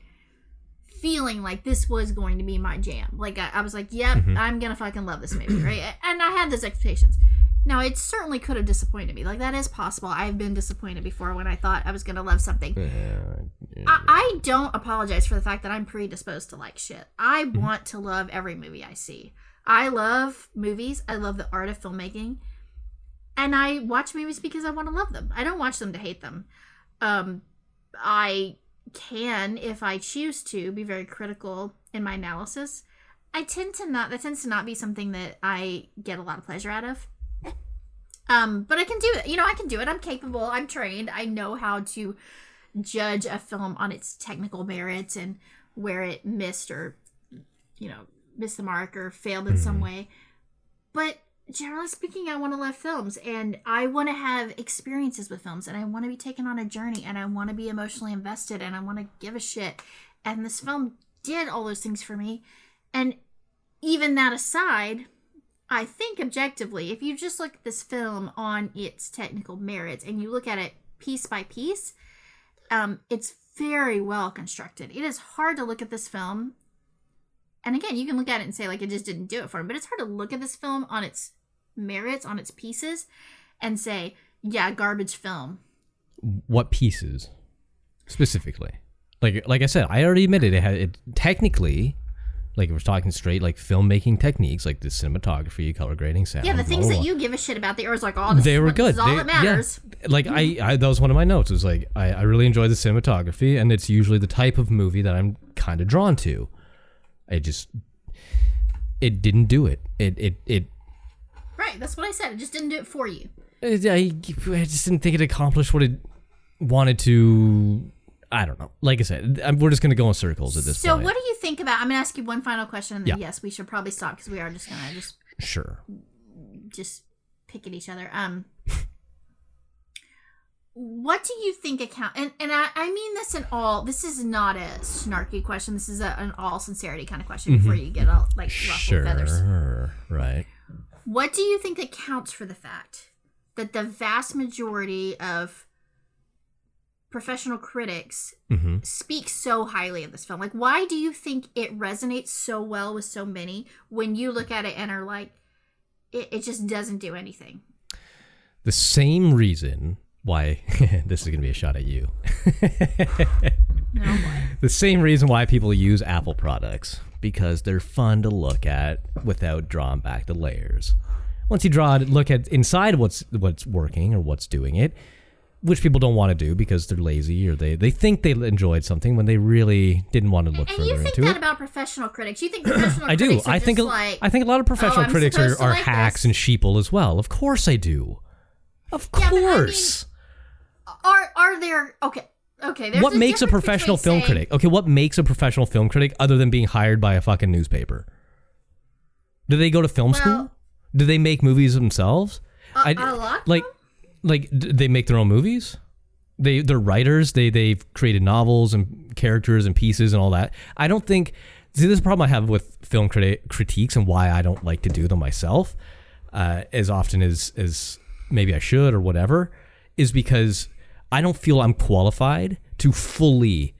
A: feeling like this was going to be my jam like i, I was like yep
C: Mhm.
A: i'm gonna fucking love this movie right and i had those expectations now it certainly could have disappointed me like that is possible i've been disappointed before when i thought i was gonna love something
C: Yeah,
A: I, I don't apologize for the fact that I'm predisposed to like shit. I
C: Mm-hmm.
A: want to love every movie I see. I love movies. I love the art of filmmaking. And I watch movies because I want to love them. I don't watch them to hate them. Um, I can, if I choose to, be very critical in my analysis. I tend to not, that tends to not be something that I get a lot of pleasure out of. Um, but I can do it. You know, I can do it. I'm capable. I'm trained. I know how to judge a film on its technical merits and where it missed or you know missed the mark or failed in some way but generally speaking i want to love films and i want to have experiences with films and i want to be taken on a journey and i want to be emotionally invested and i want to give a shit and this film did all those things for me and even that aside i think objectively if you just look at this film on its technical merits and you look at it piece by piece um, it's very well constructed. It is hard to look at this film, and again, you can look at it and say like it just didn't do it for him, but it's hard to look at this film on its merits, on its pieces, and say, yeah, garbage film.
C: what pieces specifically? Like, like I said, I already admitted it had it technically. Like if we're talking straight, like filmmaking techniques, like the cinematography, color grading, sound.
A: Yeah, the
C: blah,
A: things
C: blah,
A: that you give a shit about, the it's like, oh,
C: they were good.
A: All
C: They-
A: that matters.
C: Yeah. Like I, I, that was one of my notes. It was like I, I really enjoy the cinematography, and it's usually the type of movie that I'm kind of drawn to. I just, it didn't do it. It, it, it.
A: Right, that's what I said. It just didn't do it for you.
C: I, I just didn't think it accomplished what it wanted to. I don't know. Like I said, I'm, we're just gonna go in circles at this
A: So,
C: point.
A: So, what do you think about? I'm gonna ask you one final question, and then
C: Yeah.
A: yes, we should probably stop because we are just gonna just
C: Sure.
A: just pick at each other. Um, what do you think account? And and I, I mean this in all. This is not a snarky question. This is a, an all sincerity kind of question before you get all like ruffled feathers.
C: Mm-hmm. Sure. Right.
A: What do you think accounts for the fact that the vast majority of professional critics
C: Mm-hmm.
A: speak so highly of this film? Like, why do you think it resonates so well with so many when you look at it and are like, it, it just doesn't do anything?
C: The same reason why this is gonna be a shot at you.
A: No
C: the same reason why people use Apple products because they're fun to look at without drawing back the layers. Once you draw it, look at inside what's what's working or what's doing it, which people don't want to do because they're lazy or they, they think they enjoyed something when they really didn't want to look
A: And
C: further
A: you think
C: into
A: that
C: it.
A: about professional critics? You think professional
C: I do.
A: are
C: I think a,
A: like,
C: I think a lot of oh, professional
A: I'm
C: critics are, are
A: like
C: hacks
A: this.
C: and sheeple as well. Of course I do. Of
A: Yeah, but I mean,
C: course.
A: are are there okay? Okay,
C: what makes a professional film
A: saying-
C: critic? Okay, what makes a professional film critic other than being hired by a fucking newspaper? Do they go to film
A: Well-
C: school? Do they make movies themselves?
A: A- a lot
C: like like they make their own movies. They they're writers. They they've created novels and characters and pieces and all that. I don't think. See, this problem I have with film criti- critiques and why I don't like to do them myself uh, as often as as maybe I should or whatever is because I don't feel I'm qualified to fully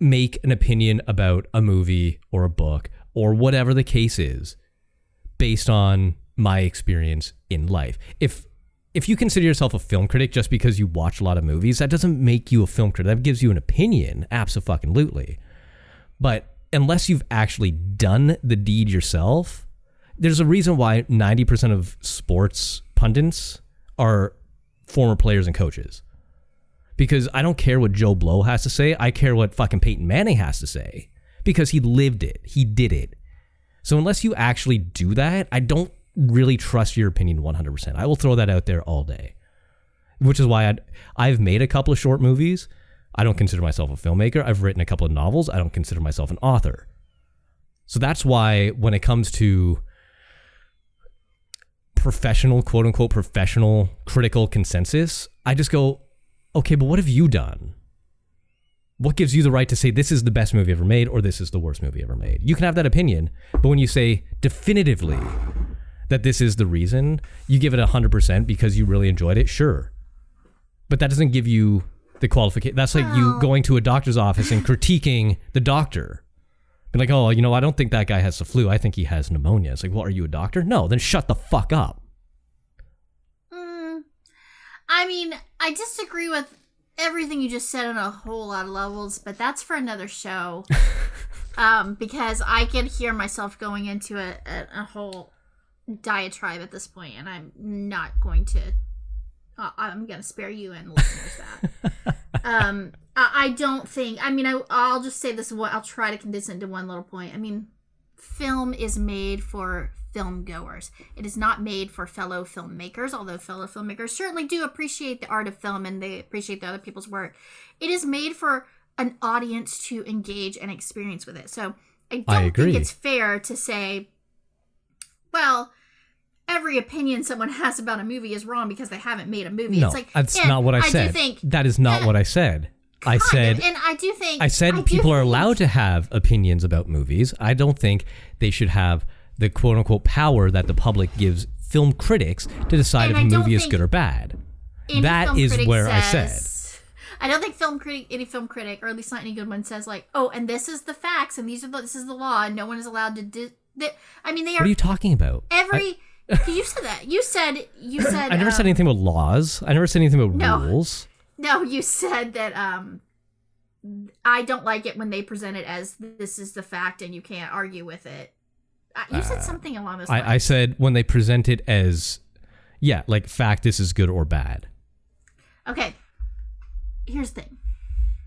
C: make an opinion about a movie or a book or whatever the case is based on my experience in life. If if you consider yourself a film critic just because you watch a lot of movies, that doesn't make you a film critic. That gives you an opinion, absolutely. But unless you've actually done the deed yourself, there's a reason why 90% of sports pundits are former players and coaches. Because I don't care what Joe Blow has to say, I care what fucking Peyton Manning has to say. Because he lived it, he did it. So unless you actually do that, I don't really trust your opinion 100%. I will throw that out there all day. Which is why I'd, I've made a couple of short movies. I don't consider myself a filmmaker. I've written a couple of novels. I don't consider myself an author. So that's why when it comes to professional, quote unquote, professional critical consensus, I just go, okay, but what have you done? What gives you the right to say this is the best movie ever made or this is the worst movie ever made? You can have that opinion, but when you say definitively that this is the reason, you give it 100% because you really enjoyed it, sure. But that doesn't give you the qualification. That's like you going to a doctor's office and critiquing the doctor. Be like, oh, you know, I don't think that guy has the flu. I think he has pneumonia. It's like, well, are you a doctor? No, then shut the fuck up.
A: Mm, I mean, I disagree with everything you just said on a whole lot of levels, but that's for another show. um, because I can hear myself going into a, a, a whole diatribe at this point, and I'm not going to. Uh, I'm going to spare you and listeners that. um, I, I don't think. I mean, I, I'll just say this. I'll try to condense it into one little point. I mean, film is made for film goers. It is not made for fellow filmmakers, although fellow filmmakers certainly do appreciate the art of film and they appreciate the other people's work. It is made for an audience to engage and experience with it. So I don't
C: I
A: think it's fair to say, well, every opinion someone has about a movie is wrong because they haven't made a movie.
C: no,
A: it's like
C: that's not what I
A: do
C: said.
A: think
C: that is not
A: yeah,
C: what I said. I said
A: of, and I do think
C: I said
A: do
C: people are allowed to have opinions about movies. I don't think they should have the quote unquote power that the public gives film critics to decide if
A: I
C: a movie is good or bad.
A: That is
C: That
A: film
C: is
A: critic
C: where I said.
A: I don't think film critic, any film critic, or at least not any good one, says like, "Oh, and this is the facts, and these are the, this is the law, and no one is allowed to." Di-. I mean, they are.
C: What
A: are
C: are you talking about?
A: every. You said that. You said you said.
C: I never said
A: um,
C: anything about laws. I never said anything about
A: No.
C: rules.
A: No, you said that. Um, I don't like it when they present it as this is the fact, and you can't argue with it. Uh, you said something along those lines.
C: I, I said when they present it as, yeah, like fact, this is good or bad.
A: Okay. Here's the thing.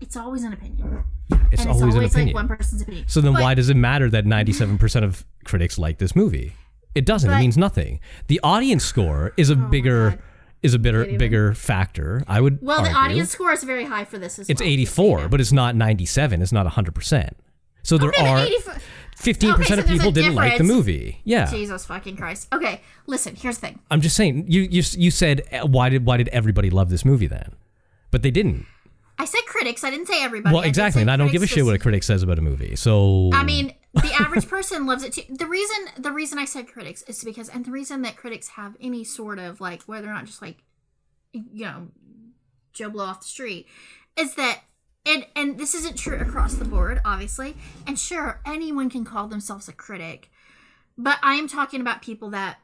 A: It's always an opinion.
C: It's
A: and
C: always,
A: it's always
C: an
A: like
C: opinion.
A: one person's opinion.
C: so then
A: But-
C: why does it matter that 97% of critics like this movie? It doesn't. it means nothing. The audience score is a bigger
A: Oh God.
C: is a bigger bigger factor. I would
A: Well, the audience score is very high for this as
C: It's
A: well.
C: 84, but it's not 97. It's not 100%. So there
A: Okay,
C: are 15%
A: Okay, so
C: of people didn't like the movie. Yeah.
A: Jesus fucking Christ. Okay, listen. Here's the thing.
C: I'm just saying you you you said uh, why did why did everybody love this movie then? But they didn't.
A: I said critics. I didn't say everybody.
C: Well, exactly.
A: say
C: And I don't give a shit what a critic says about a movie. So
A: I mean, the average person loves it too. The reason the reason I said critics is because, and the reason that critics have any sort of like, whether or not just like, you know, Joe Blow off the street, is that. And, and this isn't true across the board, obviously. And sure, anyone can call themselves a critic, but I am talking about people that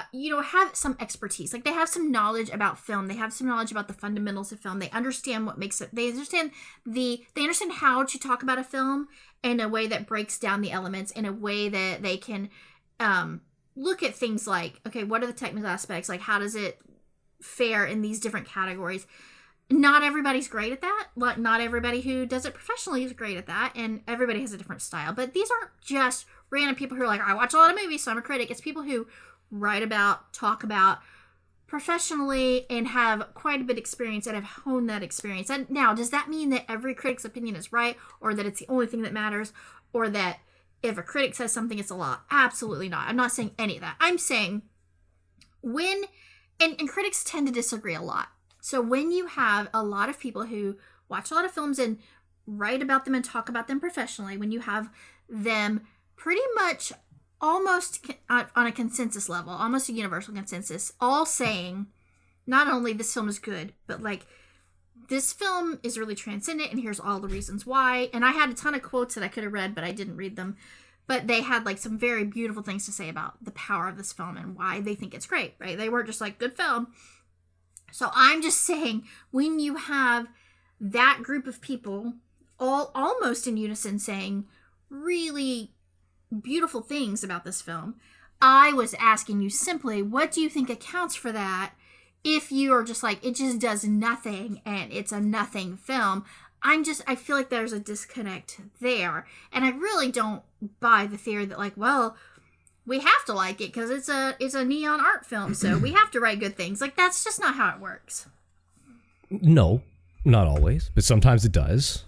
A: uh, you know have some expertise. Like they have some knowledge about film. They have some knowledge about the fundamentals of film. They understand what makes it they understand the they understand how to talk about a film in a way that breaks down the elements in a way that they can um look at things like okay what are the technical aspects? Like how does it fare in these different categories? Not everybody's great at that. Like not everybody who does it professionally is great at that and everybody has a different style. But these aren't just random people who are like i watch a lot of movies so i'm a critic. It's people who write about talk about professionally and have quite a bit of experience and have honed that experience. And now does that mean that every critic's opinion is right or that it's the only thing that matters or that if a critic says something it's a law absolutely not. I'm not saying any of that. I'm saying when and, and critics tend to disagree a lot. So when you have a lot of people who watch a lot of films and write about them and talk about them professionally, when you have them pretty much almost on a consensus level, almost a universal consensus, all saying not only this film is good, but like this film is really transcendent and here's all the reasons why. And I had a ton of quotes that I could have read, but I didn't read them. but they had like some very beautiful things to say about the power of this film and why they think it's great, right? They weren't just like good film. So I'm just saying when you have that group of people all almost in unison saying really beautiful things about this film, I was asking you simply, what do you think accounts for that? If you are just like, it just does nothing and it's a nothing film, I'm just, I feel like there's a disconnect there. And I really don't buy the theory that, like, well, we have to like it because it's a it's a neon art film, so we have to write good things. Like that's just not how it works.
C: No, not always, but sometimes it does.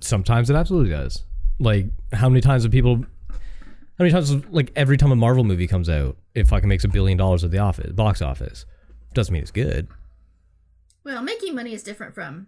C: Sometimes it absolutely does. Like how many times have people? How many times, like every time a Marvel movie comes out, it fucking makes a billion dollars at the office box office. Doesn't mean it's good.
A: Well, making money is different from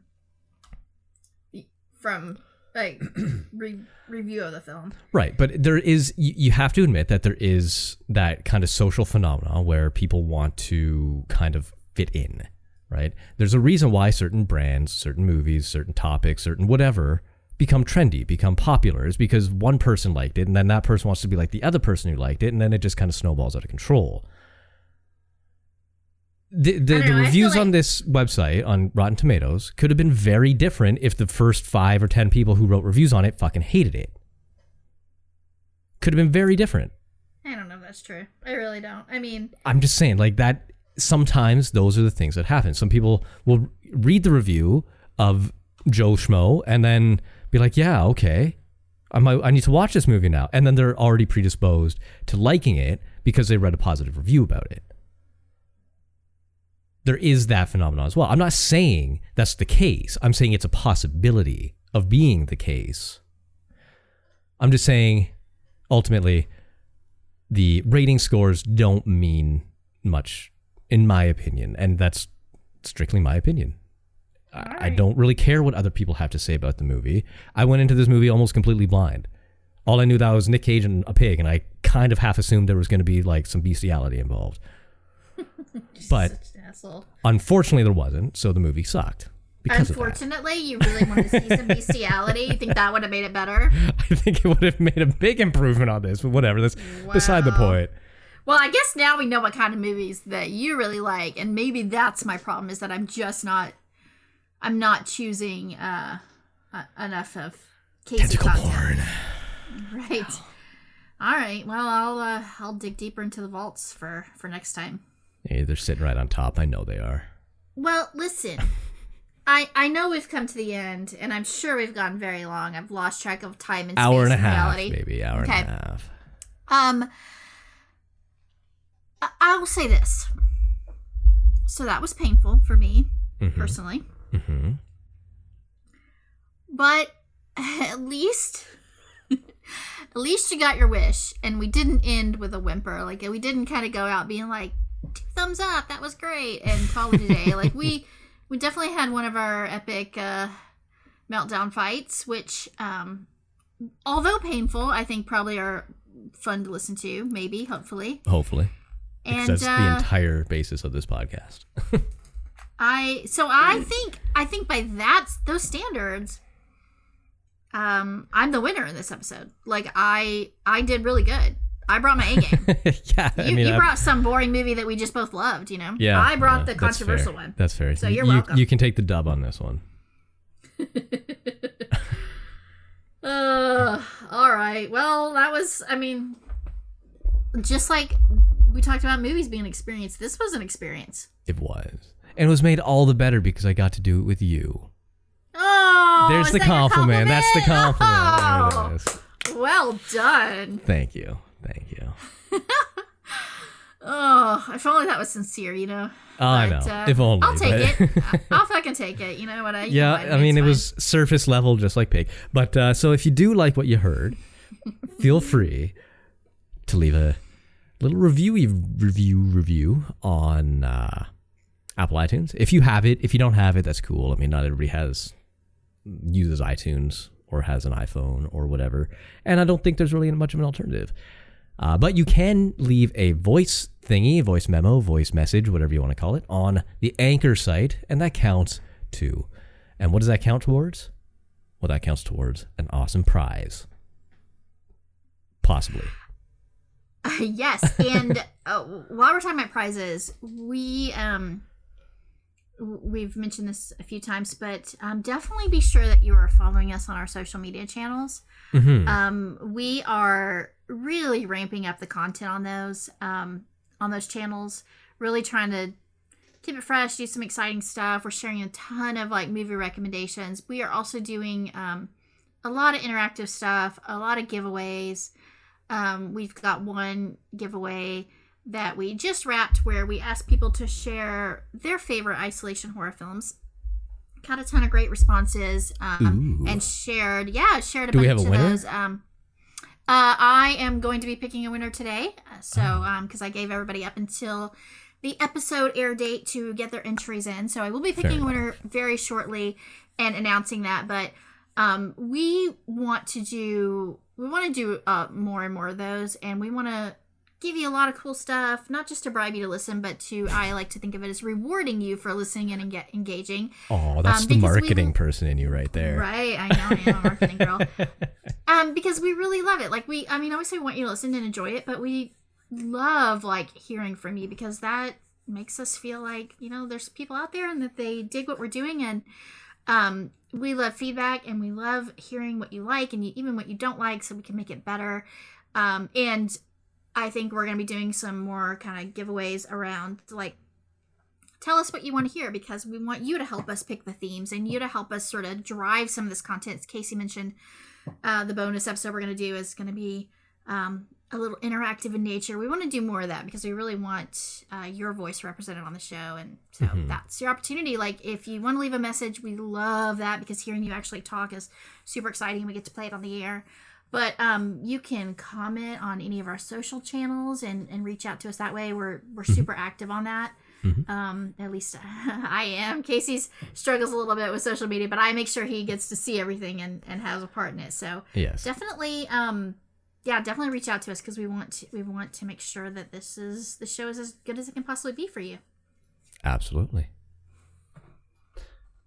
A: from like re- review of the film.
C: Right, but there is you, you have to admit that there is that kind of social phenomena where people want to kind of fit in, right? There's a reason why certain brands, certain movies, certain topics, certain whatever become trendy, become popular is because one person liked it and then that person wants to be like the other person who liked it and then it just kind of snowballs out of control. The, the, the
A: know, I feel
C: reviews on this website on Rotten Tomatoes could have been very different if the first five or ten people who wrote reviews on it fucking hated it. Could have been very different.
A: I don't know if that's true. I really don't. I mean,
C: I'm just saying, like that. Sometimes those are the things that happen. Some people will read the review of Joe Schmo and then be like, "Yeah, okay, I I need to watch this movie now," and then they're already predisposed to liking it because they read a positive review about it. There is that phenomenon as well. I'm not saying that's the case. I'm saying it's a possibility of being the case. I'm just saying, ultimately, the rating scores don't mean much, in my opinion, and that's strictly my opinion. I, I don't really care what other people have to say about the movie. I went into this movie almost completely blind. All I knew that was Nick Cage and a pig, and I kind of half assumed there was going to be like some bestiality involved. But
A: such an asshole.
C: unfortunately, there wasn't, so the movie sucked.
A: Unfortunately, you really wanted to see some bestiality. You think that would have made it better?
C: I think it would have made a big improvement on this, but whatever. That's beside the point.
A: Well, I guess now we know what kind of movies that you really like, and maybe that's my problem is that I'm just not, I'm not choosing uh, uh enough of Casey
C: Tentacle
A: content.
C: porn.
A: Right. All right. Well, I'll uh, I'll dig deeper into the vaults for for next time.
C: Yeah, they're sitting right on top. I know they are.
A: Well, listen. I I know we've come to the end, and I'm sure we've gone very long. I've lost track of time and
C: Hour and a half,
A: reality.
C: maybe hour
A: Okay.
C: and a half.
A: Um, I, I will say this. So that was painful for me personally,
C: hmm
A: but at least. At least you got your wish, and we didn't end with a whimper. Like we didn't kind of go out being like, two thumbs up, that was great, and call it a day. like we, we definitely had one of our epic uh, meltdown fights, which, um, although painful, I think probably are fun to listen to. Maybe, hopefully,
C: Hopefully, because
A: and
C: that's the
A: uh,
C: entire basis of this podcast.
A: I so I think I think by that those standards, um, I'm the winner in this episode. Like I I did really good. I brought my A game.
C: yeah,
A: You,
C: I mean,
A: you brought some boring movie that we just both loved. You know.
C: yeah,
A: I brought
C: yeah,
A: the controversial
C: fair.
A: one.
C: That's fair.
A: So
C: You-
A: you're
C: you,
A: welcome.
C: You can take the dub on this one.
A: Uh, all right. Well, that was. I mean, just like we talked about movies being an experience, this was an experience.
C: It was, and it was made all the better because I got to do it with you.
A: Oh,
C: There's the
A: your
C: compliment. That's the compliment.
A: Oh, well done.
C: Thank you. Thank you.
A: Oh, if only that was sincere, you know.
C: Oh, I know.
A: Uh,
C: if only.
A: I'll take
C: but-
A: it. I'll fucking take it. You know what I? you
C: yeah, I mean, it was surface level, just like pig. But uh, so if you do like what you heard, feel free to leave a little review, review, review on uh, Apple iTunes. If you have it, if you don't have it, that's cool. I mean, not everybody has uses iTunes or has an iPhone or whatever, and I don't think there's really much of an alternative. Uh, but you can leave a voice thingy, voice memo, voice message, whatever you want to call it, on the Anchor site, and that counts too. And what does that count towards? Well, that counts towards an awesome prize. possibly.
A: yes, and uh, while we're talking about prizes, we um we've mentioned this a few times, but um, definitely be sure that you are following us on our social media channels.
C: hmm
A: Um, we are really ramping up the content on those um, on those channels. Really trying to keep it fresh, do some exciting stuff. We're sharing a ton of like movie recommendations. We are also doing um, a lot of interactive stuff, a lot of giveaways. Um, we've got one giveaway that we just wrapped where we asked people to share their favorite isolation horror films. Got a ton of great responses um, and shared, yeah, shared a
C: Do we
A: bunch
C: have a
A: of
C: winner?
A: those. Um, uh, I am going to be picking a winner today. uh, So,
C: Oh.
A: um, because I gave everybody up until the episode air date to get their entries in. So I will be picking a winner very shortly and announcing that. But um, we want to do we want to do uh, more and more of those, and we want to give you a lot of cool stuff, not just to bribe you to listen, but to I like to think of it as rewarding you for listening and enga- engaging.
C: Oh, that's
A: Um,
C: the
A: because we-
C: marketing person in you right there.
A: Right, I know I am a marketing girl. Um, because we really love it. Like we, I mean, obviously we want you to listen and enjoy it, but we love like hearing from you because that makes us feel like you know there's people out there and that they dig what we're doing and um we love feedback and we love hearing what you like and you, even what you don't like so we can make it better um and i think we're going to be doing some more kind of giveaways around like tell us what you want to hear because we want you to help us pick the themes and you to help us sort of drive some of this content as casey mentioned uh, the bonus episode we're going to do is going to be um, a little interactive in nature. We want to do more of that because we really want uh, your voice represented on the show, and so
C: Mhm.
A: that's your opportunity. Like, if you want to leave a message, we love that because hearing you actually talk is super exciting. We get to play it on the air. But um, you can comment on any of our social channels and, and reach out to us that way. We're we're super active on that.
C: Mhm.
A: Um, at least I am. Casey's struggles a little bit with social media, but I make sure he gets to see everything and, and has a part in it. So
C: Yes.
A: definitely um yeah definitely reach out to us because we want to we want to make sure that this is the show is as good as it can possibly be for you
C: Absolutely.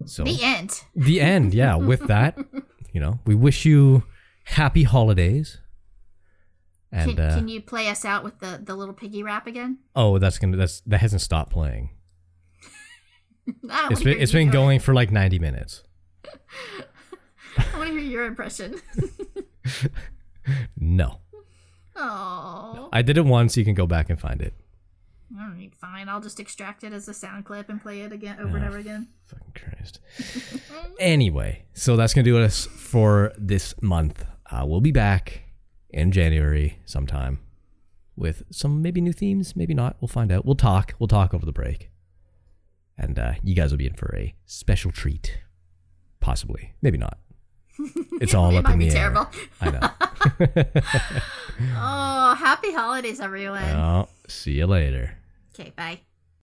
C: So
A: the end
C: the end, yeah. With that, you know, we wish you happy holidays. And
A: can,
C: uh,
A: can you play us out with the the little piggy rap again
C: oh, that's gonna that's that hasn't stopped playing. it's been it's been going for like ninety minutes.
A: i want to hear your impression
C: No,
A: oh
C: I did it once. You can go back and find it.
A: all right fine i'll just extract it as a sound clip and play it again over and over again
C: Fucking Christ. anyway, so that's gonna do us for this month. Uh, we'll be back in January sometime with some maybe new themes, maybe not. We'll find out. We'll talk. We'll talk over the break, and uh, you guys will be in for a special treat, possibly, maybe not. It's all
A: it
C: up
A: might
C: in
A: be
C: the air.
A: terrible
C: I know.
A: oh happy holidays everyone
C: well, see you later.
A: okay bye